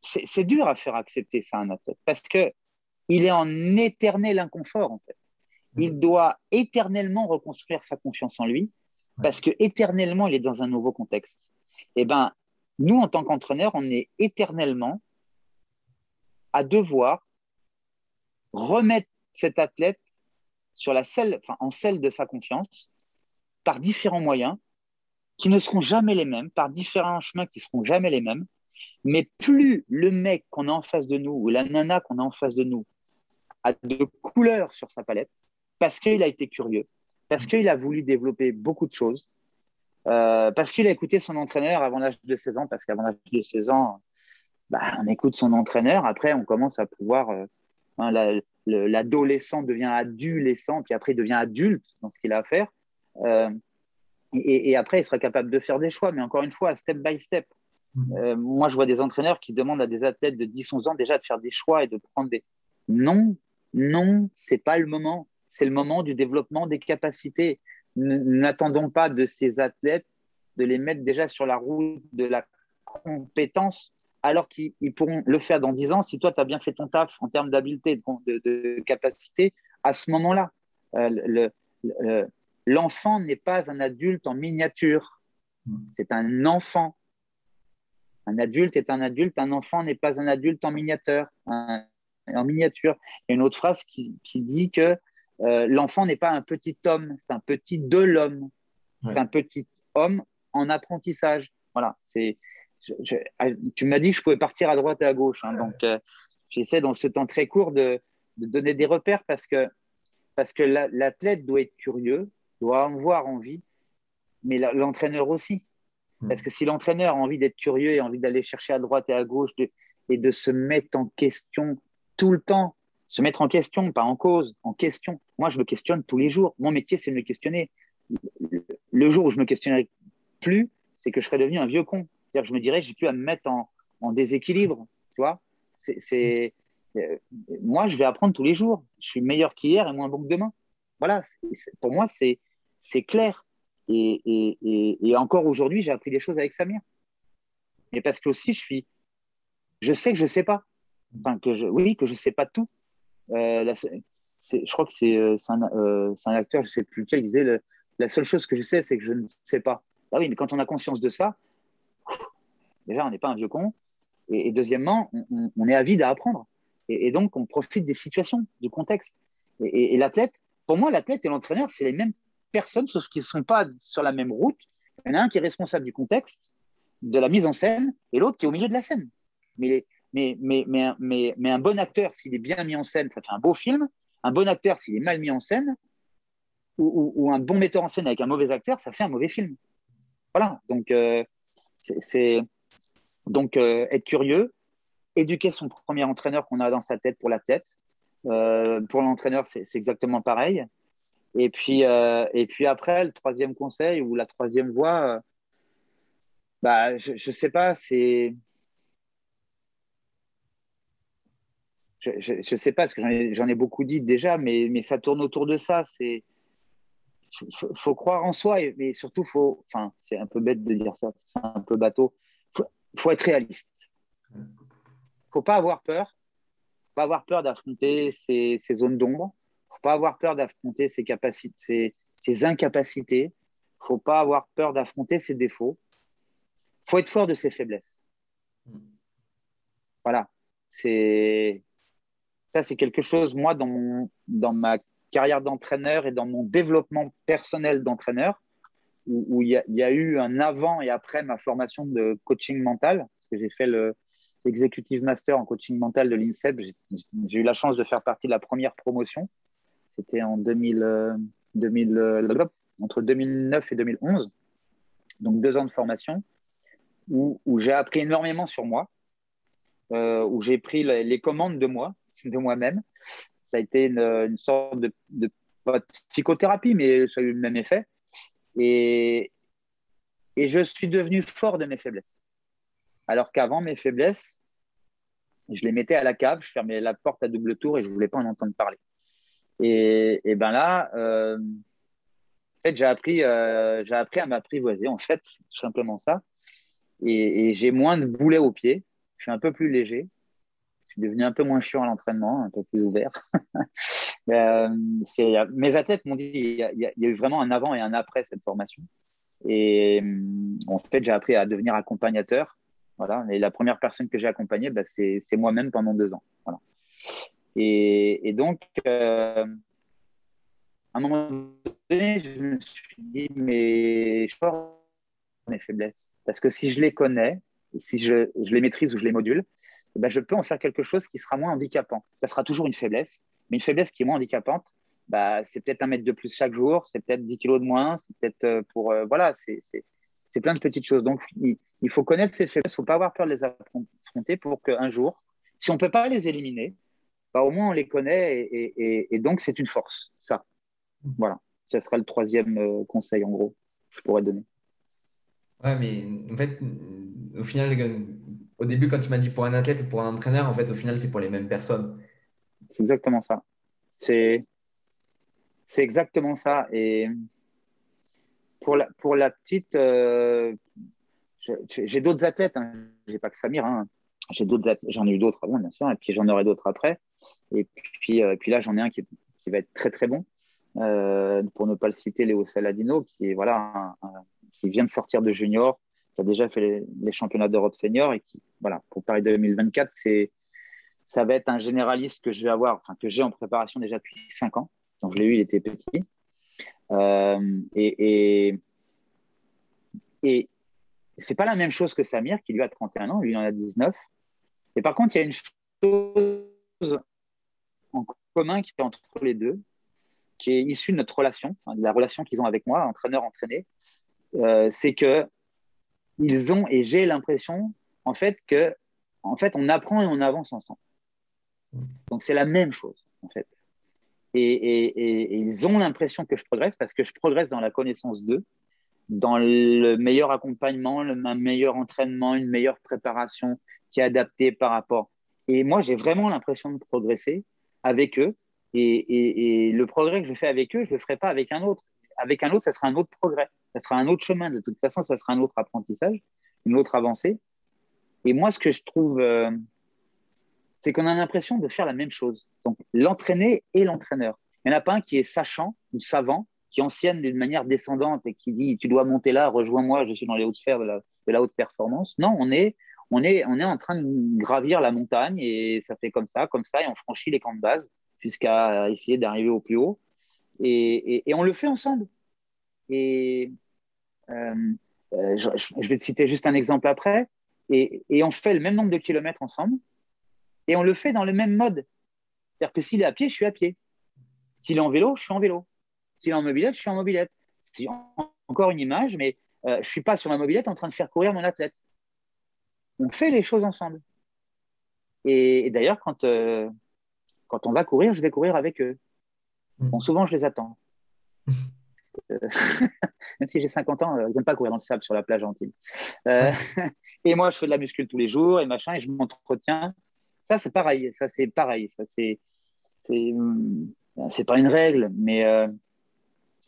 c'est dur à faire accepter ça à un athlète parce qu'il est en éternel inconfort, en fait. Il doit éternellement reconstruire sa confiance en lui parce que éternellement, il est dans un nouveau contexte. Eh ben, nous, en tant qu'entraîneurs, on est éternellement à devoir remettre cet athlète sur la selle, en selle de sa confiance par différents moyens qui ne seront jamais les mêmes, par différents chemins qui seront jamais les mêmes. Mais plus le mec qu'on a en face de nous ou la nana qu'on a en face de nous a de couleurs sur sa palette, parce qu'il a été curieux, parce qu'il a voulu développer beaucoup de choses, euh, parce qu'il a écouté son entraîneur avant l'âge de 16 ans, parce qu'avant l'âge de 16 ans, bah, on écoute son entraîneur. Après, on commence à pouvoir. Euh, hein, l'adolescent devient adolescent, puis après, il devient adulte dans ce qu'il a à faire. Euh, et, après, il sera capable de faire des choix, mais encore une fois, step by step. Mmh. moi, je vois des entraîneurs qui demandent à des athlètes de 10-11 ans déjà de faire des choix et de prendre des. Non, non, c'est pas le moment. C'est le moment du développement des capacités n'attendons pas de ces athlètes de les mettre déjà sur la route de la compétence alors qu'ils pourront le faire dans 10 ans si toi, tu as bien fait ton taf en termes d'habileté, de, de, capacité, à ce moment-là. Euh, l'enfant n'est pas un adulte en miniature, c'est un enfant. Un adulte est un adulte, un enfant n'est pas un adulte en miniature. en miniature. Il y a une autre phrase qui, qui dit que euh, l'enfant n'est pas un petit homme, c'est un petit de l'homme. C'est un petit homme en apprentissage. Voilà, c'est ah, tu m'as dit que je pouvais partir à droite et à gauche. Hein, donc, euh, j'essaie dans ce temps très court de, donner des repères parce que, parce que l'athlète doit être curieux, doit avoir envie, mais l'entraîneur aussi. Hmm. Parce que si l'entraîneur a envie d'être curieux et envie d'aller chercher à droite et à gauche et de se mettre en question tout le temps, se mettre en question, pas en cause, en question. Moi, je me questionne tous les jours. Mon métier, c'est de me questionner. Le jour où je me questionnerai plus, c'est que je serai devenu un vieux con. C'est-à-dire que je me dirais, j'ai plus à me mettre en, déséquilibre. Tu vois euh, Moi, je vais apprendre tous les jours. Je suis meilleur qu'hier et moins bon que demain. Voilà, pour moi, c'est, clair. Et, encore aujourd'hui, j'ai appris des choses avec Samir. Et parce que aussi, je suis, je sais que je ne sais pas. Enfin, que je, oui, que je ne sais pas tout. Euh, je crois que c'est, euh, un, un, acteur, je ne sais plus lequel, il disait la seule chose que je sais, c'est que je ne sais pas. Ah oui, mais quand on a conscience de ça, déjà, on n'est pas un vieux con. Et, deuxièmement, on, est avide à apprendre. Et, donc, on profite des situations, du contexte. Et, l'athlète, pour moi, l'athlète et l'entraîneur, c'est les mêmes personnes, sauf qu'ils ne sont pas sur la même route. Il y en a un qui est responsable du contexte, de la mise en scène, et l'autre qui est au milieu de la scène. Mais, un bon acteur, s'il est bien mis en scène, ça fait un beau film. Un bon acteur, s'il est mal mis en scène, ou, ou, un bon metteur en scène avec un mauvais acteur, ça fait un mauvais film. Voilà, donc euh, c'est donc euh, être curieux, éduquer son premier entraîneur qu'on a dans sa tête pour la tête. Euh, pour l'entraîneur, c'est exactement pareil. Et puis, et puis après, le troisième conseil ou la troisième voie, bah, je ne sais pas, c'est. Je ne sais pas, parce que j'en ai, beaucoup dit déjà, mais, mais ça tourne autour de ça. C'est faut, faut croire en soi, mais surtout, faut, enfin, c'est un peu bête de dire ça, c'est un peu bateau. Faut, faut être réaliste. Faut pas avoir peur. Faut pas avoir peur d'affronter ces, zones d'ombre. Faut pas avoir peur d'affronter ces capacités, ces, incapacités. Faut pas avoir peur d'affronter ses défauts. Faut être fort de ses faiblesses. Voilà. Ça, c'est quelque chose. Moi, dans mon, dans ma carrière d'entraîneur et dans mon développement personnel d'entraîneur, où, il, y a, eu un avant et après ma formation de coaching mental, parce que j'ai fait l'executive master en coaching mental de l'INSEP. J'ai eu la chance de faire partie de la première promotion. C'était en 2000, 2000, euh, entre 2009 et 2011, donc deux ans de formation, où, où j'ai appris énormément sur moi, euh, où j'ai pris les commandes de moi, de moi-même, ça a été une, sorte de, psychothérapie, mais ça a eu le même effet. Et, et je suis devenu fort de mes faiblesses. Alors qu'avant, mes faiblesses, je les mettais à la cave, je fermais la porte à double tour et je ne voulais pas en entendre parler. Et, et ben là, euh, en fait, j'ai appris, euh, appris à m'apprivoiser, en fait, tout simplement ça. Et, et j'ai moins de boulets aux pieds, je suis un peu plus léger devenu un peu moins chiant à l'entraînement, un peu plus ouvert. euh, mes athlètes m'ont dit il y, a, eu vraiment un avant et un après cette formation. Et euh, en fait, j'ai appris à devenir accompagnateur. Voilà. Et la première personne que j'ai accompagnée, bah, c'est moi-même pendant deux ans. Voilà. Et, donc, euh, à un moment donné, je me suis dit, mais je pars mes faiblesses. Parce que si je les connais, si je, les maîtrise ou je les module, ben, je peux en faire quelque chose qui sera moins handicapant. Ça sera toujours une faiblesse, mais une faiblesse qui est moins handicapante, bah, c'est peut-être un mètre de plus chaque jour, c'est peut-être 10 kilos de moins, c'est peut-être euh, pour. Euh, voilà, c'est plein de petites choses. Donc, il, faut connaître ces faiblesses, il ne faut pas avoir peur de les affronter pour qu'un jour, si on ne peut pas les éliminer, bah, au moins on les connaît et, et, donc c'est une force, ça. Voilà, ça sera le troisième euh, conseil en gros, que je pourrais donner. Ouais, mais en fait, au final, au début, quand tu m'as dit pour un athlète ou pour un entraîneur, en fait, au final, c'est pour les mêmes personnes. C'est exactement ça. C'est, exactement ça. Et pour la, pour la petite, euh, j'ai d'autres athlètes. Hein. J'ai pas que Samir. Hein. J'en ai eu d'autres avant, bien sûr, et puis j'en aurai d'autres après. Et puis, euh, puis là, j'en ai un qui, va être très très bon. Euh, pour ne pas le citer, Léo Saladino, qui vient de sortir de junior, qui a déjà fait les, championnats d'Europe senior et qui, voilà, pour Paris 2024, c'est, ça va être un généraliste que je vais avoir, enfin, que j'ai en préparation déjà depuis 5 ans. Donc, je l'ai eu, il était petit. Euh, et, et, c'est pas la même chose que Samir, qui lui a 31 ans, lui il en a 19. Et par contre, il y a une chose en commun qui est entre les deux, qui est issue de notre relation, de la relation qu'ils ont avec moi, entraîneur-entraîné, euh, c'est que ils ont, et j'ai l'impression, en fait, que en fait, on apprend et on avance ensemble. Donc, c'est la même chose, en fait. Et, ils ont l'impression que je progresse parce que je progresse dans la connaissance d'eux, dans le meilleur accompagnement, le, un meilleur entraînement, une meilleure préparation qui est adaptée par rapport. Et moi, j'ai vraiment l'impression de progresser avec eux. Et, le progrès que je fais avec eux, je ne le ferai pas avec un autre. Avec un autre, ça sera un autre progrès, ça sera un autre chemin. De toute façon, ça sera un autre apprentissage, une autre avancée. Et moi, ce que je trouve, euh, c'est qu'on a l'impression de faire la même chose. Donc, l'entraîner et l'entraîneur. Il n'y en a pas un qui est sachant ou savant, qui enseigne d'une manière descendante et qui dit tu dois monter là, rejoins-moi, je suis dans les hautes sphères de la, de la haute performance. Non, on est, on, est, on est en train de gravir la montagne et ça fait comme ça, comme ça, et on franchit les camps de base jusqu'à essayer d'arriver au plus haut. Et, on le fait ensemble. Et euh, euh, je, je, vais te citer juste un exemple après et, on fait le même nombre de kilomètres ensemble et on le fait dans le même mode. C'est-à-dire que s'il est à pied, je suis à pied. S'il est en vélo, je suis en vélo. S'il est en mobilette, je suis en mobilette. Si, encore une image, mais euh, je ne suis pas sur ma mobilette en train de faire courir mon athlète. On fait les choses ensemble. Et, d'ailleurs, quand, euh, quand on va courir, je vais courir avec eux. Mmh. Bon, souvent, je les attends. Euh, même si j'ai 50 ans, ils n'aiment pas courir dans le sable sur la plage Antibes. Et moi, je fais de la muscule tous les jours et machin, et je m'entretiens. Ça, c'est pareil. Ça, c'est pareil. Ça, c'est, c'est, c'est pas une règle, mais euh,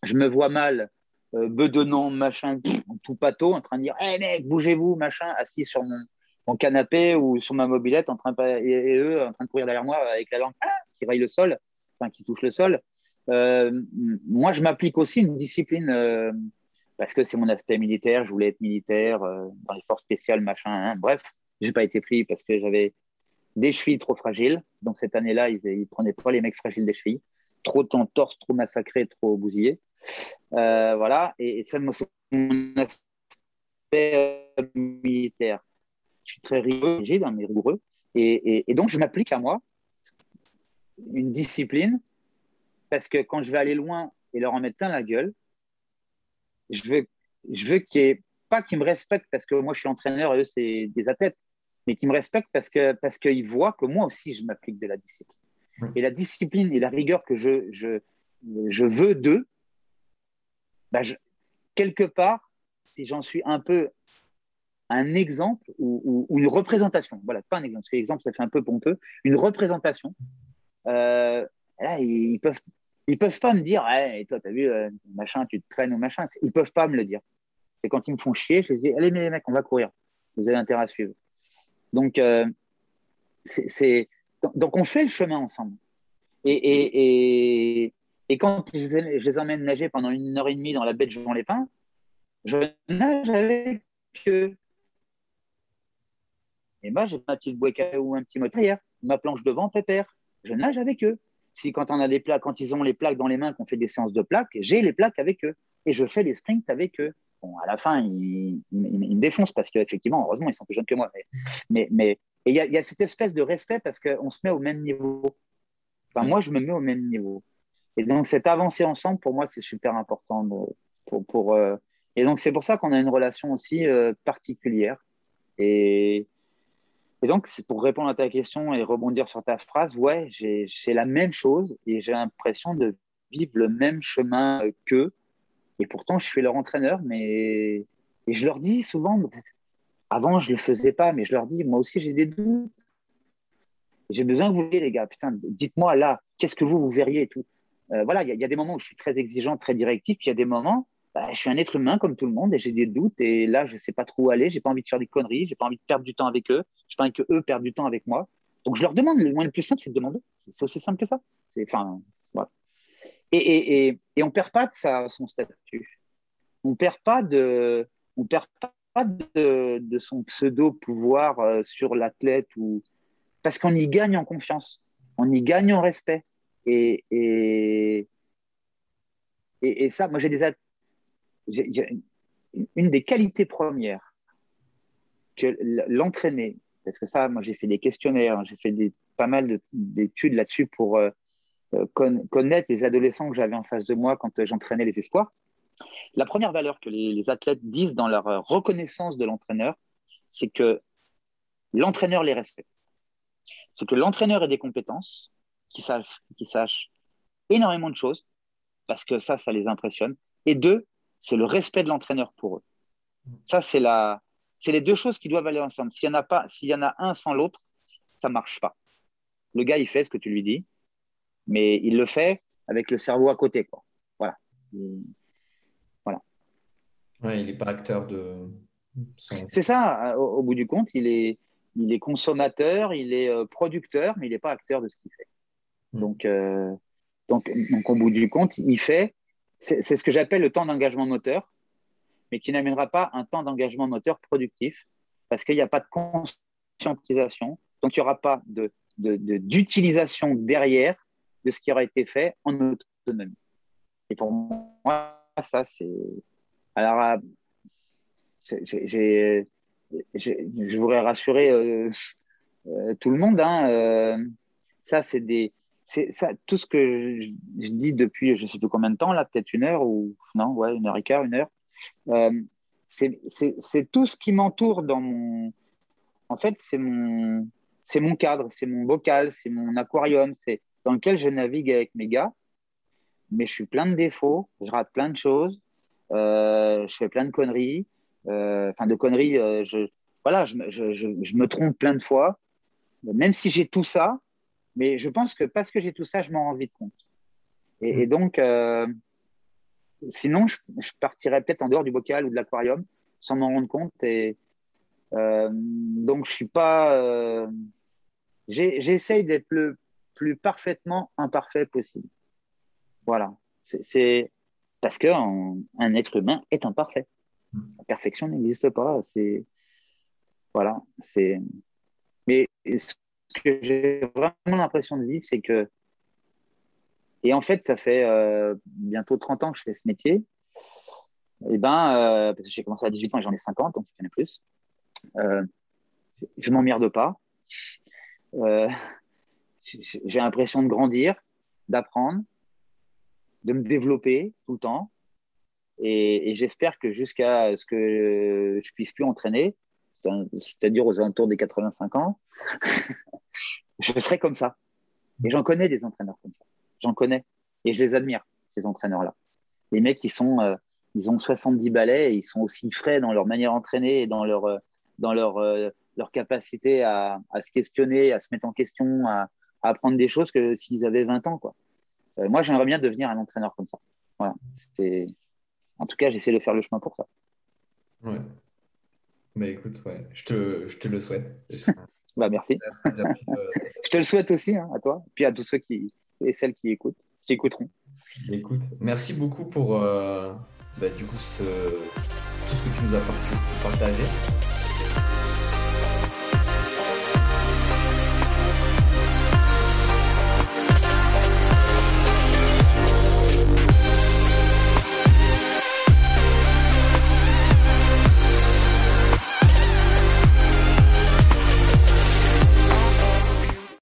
je me vois mal, euh, bedonnant, machin, tout pâteau, en train de dire, hé hey, mec, bougez-vous, machin, assis sur mon, canapé ou sur ma mobilette, en train et, eux, en train de courir derrière moi avec la langue ah, qui raille le sol, enfin, qui touche le sol. Euh, moi, je m'applique aussi une discipline euh, parce que c'est mon aspect militaire. Je voulais être militaire euh, dans les forces spéciales, machin. Hein. Bref, j'ai pas été pris parce que j'avais des chevilles trop fragiles. Donc cette année-là, ils, ils prenaient pas les mecs fragiles des chevilles. Trop de torse, trop massacré, trop bousillé. Euh, voilà. Et, ça, c'est mon aspect euh, militaire. Je suis très rigide, hein, mais rigoureux. Et, et donc, je m'applique à moi une discipline parce que quand je vais aller loin et leur en mettre plein la gueule, je veux, je veux qu'il ait, pas qu'ils me respectent parce que moi je suis entraîneur et eux c'est des athlètes, mais qu'ils me respectent parce que parce qu'ils voient que moi aussi je m'applique de la discipline. Et la discipline et la rigueur que je, je, je veux d'eux, bah quelque part, si j'en suis un peu un exemple ou, une représentation, voilà, pas un exemple, parce que l'exemple ça fait un peu pompeux, une représentation, euh, là ils peuvent ils peuvent pas me dire, hey, toi, t'as vu, euh, machin, tu te traînes ou machin. Ils peuvent pas me le dire. Et quand ils me font chier, je les dis, allez, mais les mecs, on va courir. Vous avez intérêt à suivre. Donc, euh, c'est, donc, on fait le chemin ensemble. Et, quand je les, emmène nager pendant une heure et demie dans la baie de Jean-Lépin, je nage avec eux. Et moi, j'ai ma petite bouée ou un petit moteur, ma planche devant, pépère. Je nage avec eux si quand on a des plaques, quand ils ont les plaques dans les mains, qu'on fait des séances de plaques, j'ai les plaques avec eux et je fais les sprints avec eux. Bon, à la fin, ils, me défoncent parce qu'effectivement, heureusement, ils sont plus jeunes que moi. Mais, mais, il y, a cette espèce de respect parce qu'on se met au même niveau. Enfin, moi, je me mets au même niveau. Et donc, cette avancée ensemble, pour moi, c'est super important. pour, pour euh, et donc, c'est pour ça qu'on a une relation aussi euh, particulière. Et, et donc, pour répondre à ta question et rebondir sur ta phrase, ouais, j'ai la même chose et j'ai l'impression de vivre le même chemin qu'eux. Et pourtant, je suis leur entraîneur, mais et je leur dis souvent, avant, je ne le faisais pas, mais je leur dis, moi aussi, j'ai des doutes. J'ai besoin que vous voyez, les gars. Putain, dites-moi là, qu'est-ce que vous, vous verriez et tout. Euh, voilà, il y, a des moments où je suis très exigeant, très directif, il y a des moments bah, je suis un être humain comme tout le monde et j'ai des doutes et là je sais pas trop où aller, j'ai pas envie de faire des conneries, j'ai pas envie de perdre du temps avec eux, j'ai pas envie que eux perdent du temps avec moi. Donc je leur demande, le moyen le plus simple c'est de demander. C'est aussi simple que ça. Enfin, voilà. Et, on perd pas de son statut. On on perd pas de, son pseudo pouvoir euh, sur l'athlète ou parce qu'on y gagne en confiance, on y gagne en respect. Et, et, ça, moi j'ai des, une des qualités premières que l'entraîner, parce que ça, moi j'ai fait des questionnaires, j'ai fait pas mal d'études là-dessus pour euh, euh, connaître les adolescents que j'avais en face de moi quand j'entraînais les espoirs. La première valeur que les, athlètes disent dans leur reconnaissance de l'entraîneur, c'est que l'entraîneur les respecte. C'est que l'entraîneur ait des compétences, qu'il sache, sache énormément de choses, parce que ça, ça les impressionne. Et deux, c'est le respect de l'entraîneur pour eux. Ça, c'est la, c'est les deux choses qui doivent aller ensemble. S'il y en a pas, s'il y en a un sans l'autre, ça marche pas. Le gars, il fait ce que tu lui dis, mais il le fait avec le cerveau à côté, quoi. Voilà. voilà. il n'est pas acteur de. C'est ça. Au, bout du compte, il est, il est consommateur, il est euh, producteur, mais il n'est pas acteur de ce qu'il fait. Hmm. Donc, euh, donc, donc, au bout du compte, il fait. C'est ce que j'appelle le temps d'engagement moteur mais qui n'amènera pas un temps d'engagement moteur productif parce qu'il n'y a pas de conscientisation, donc il n'y aura pas d'utilisation de, derrière de ce qui aura été fait en autonomie. Et pour moi, ça, c'est. Alors, je voudrais rassurer euh, euh, tout le monde. Hein, euh, ça, c'est des. Ça, tout ce que je, dis depuis je ne sais plus combien de temps, là, peut-être une heure ou non, ouais, une heure et quart, une heure, euh, c'est tout ce qui m'entoure dans mon. En fait, c'est mon, mon cadre, c'est mon bocal, c'est mon aquarium, c'est dans lequel je navigue avec mes gars. Mais je suis plein de défauts, je rate plein de choses, euh, je fais plein de conneries. Euh, enfin, de conneries, je, voilà, je, je, je, me trompe plein de fois, même si j'ai tout ça. Mais je pense que parce que j'ai tout ça, je m'en rends vite compte. Et, et donc, sinon, je, partirais peut-être en dehors du bocal ou de l'aquarium sans m'en rendre compte. Et euh, donc, je suis pas. Euh, j'essaye d'être le plus parfaitement imparfait possible. Voilà. C'est parce qu'un un être humain est imparfait. La perfection n'existe pas. C'est voilà. C'est. Mais ce que j'ai vraiment l'impression de vivre, c'est que et en fait, ça fait euh, bientôt 30 ans que je fais ce métier. Et eh ben, euh, parce que j'ai commencé à 18 ans et j'en ai 50, donc ça fait plus. Euh, je m'emmerde pas. J'ai l'impression de grandir, d'apprendre, de me développer tout le temps. Et, j'espère que jusqu'à ce que je puisse plus entraîner, c'est-à-dire aux alentours des 85 ans, je serai comme ça. Et j'en connais des entraîneurs comme ça j'en connais et je les admire, ces entraîneurs-là. Les mecs, ils, sont, euh, ils ont 70 balais ils sont aussi frais dans leur manière d'entraîner et dans leur, euh, dans leur, euh, leur capacité à, à, se questionner, à se mettre en question, à, à apprendre des choses que s'ils avaient 20 ans. Quoi. moi, j'aimerais bien devenir un entraîneur comme ça. Voilà. En tout cas, j'essaie de faire le chemin pour ça. Ouais. Mais écoute, ouais, je, te, je te le souhaite. bah, merci. je te le souhaite aussi, hein, à toi, puis à tous ceux qui, et celles qui écoutent, qui écouteront. Écoute, merci beaucoup pour euh, bah, du coup ce, tout ce que tu nous as partagé.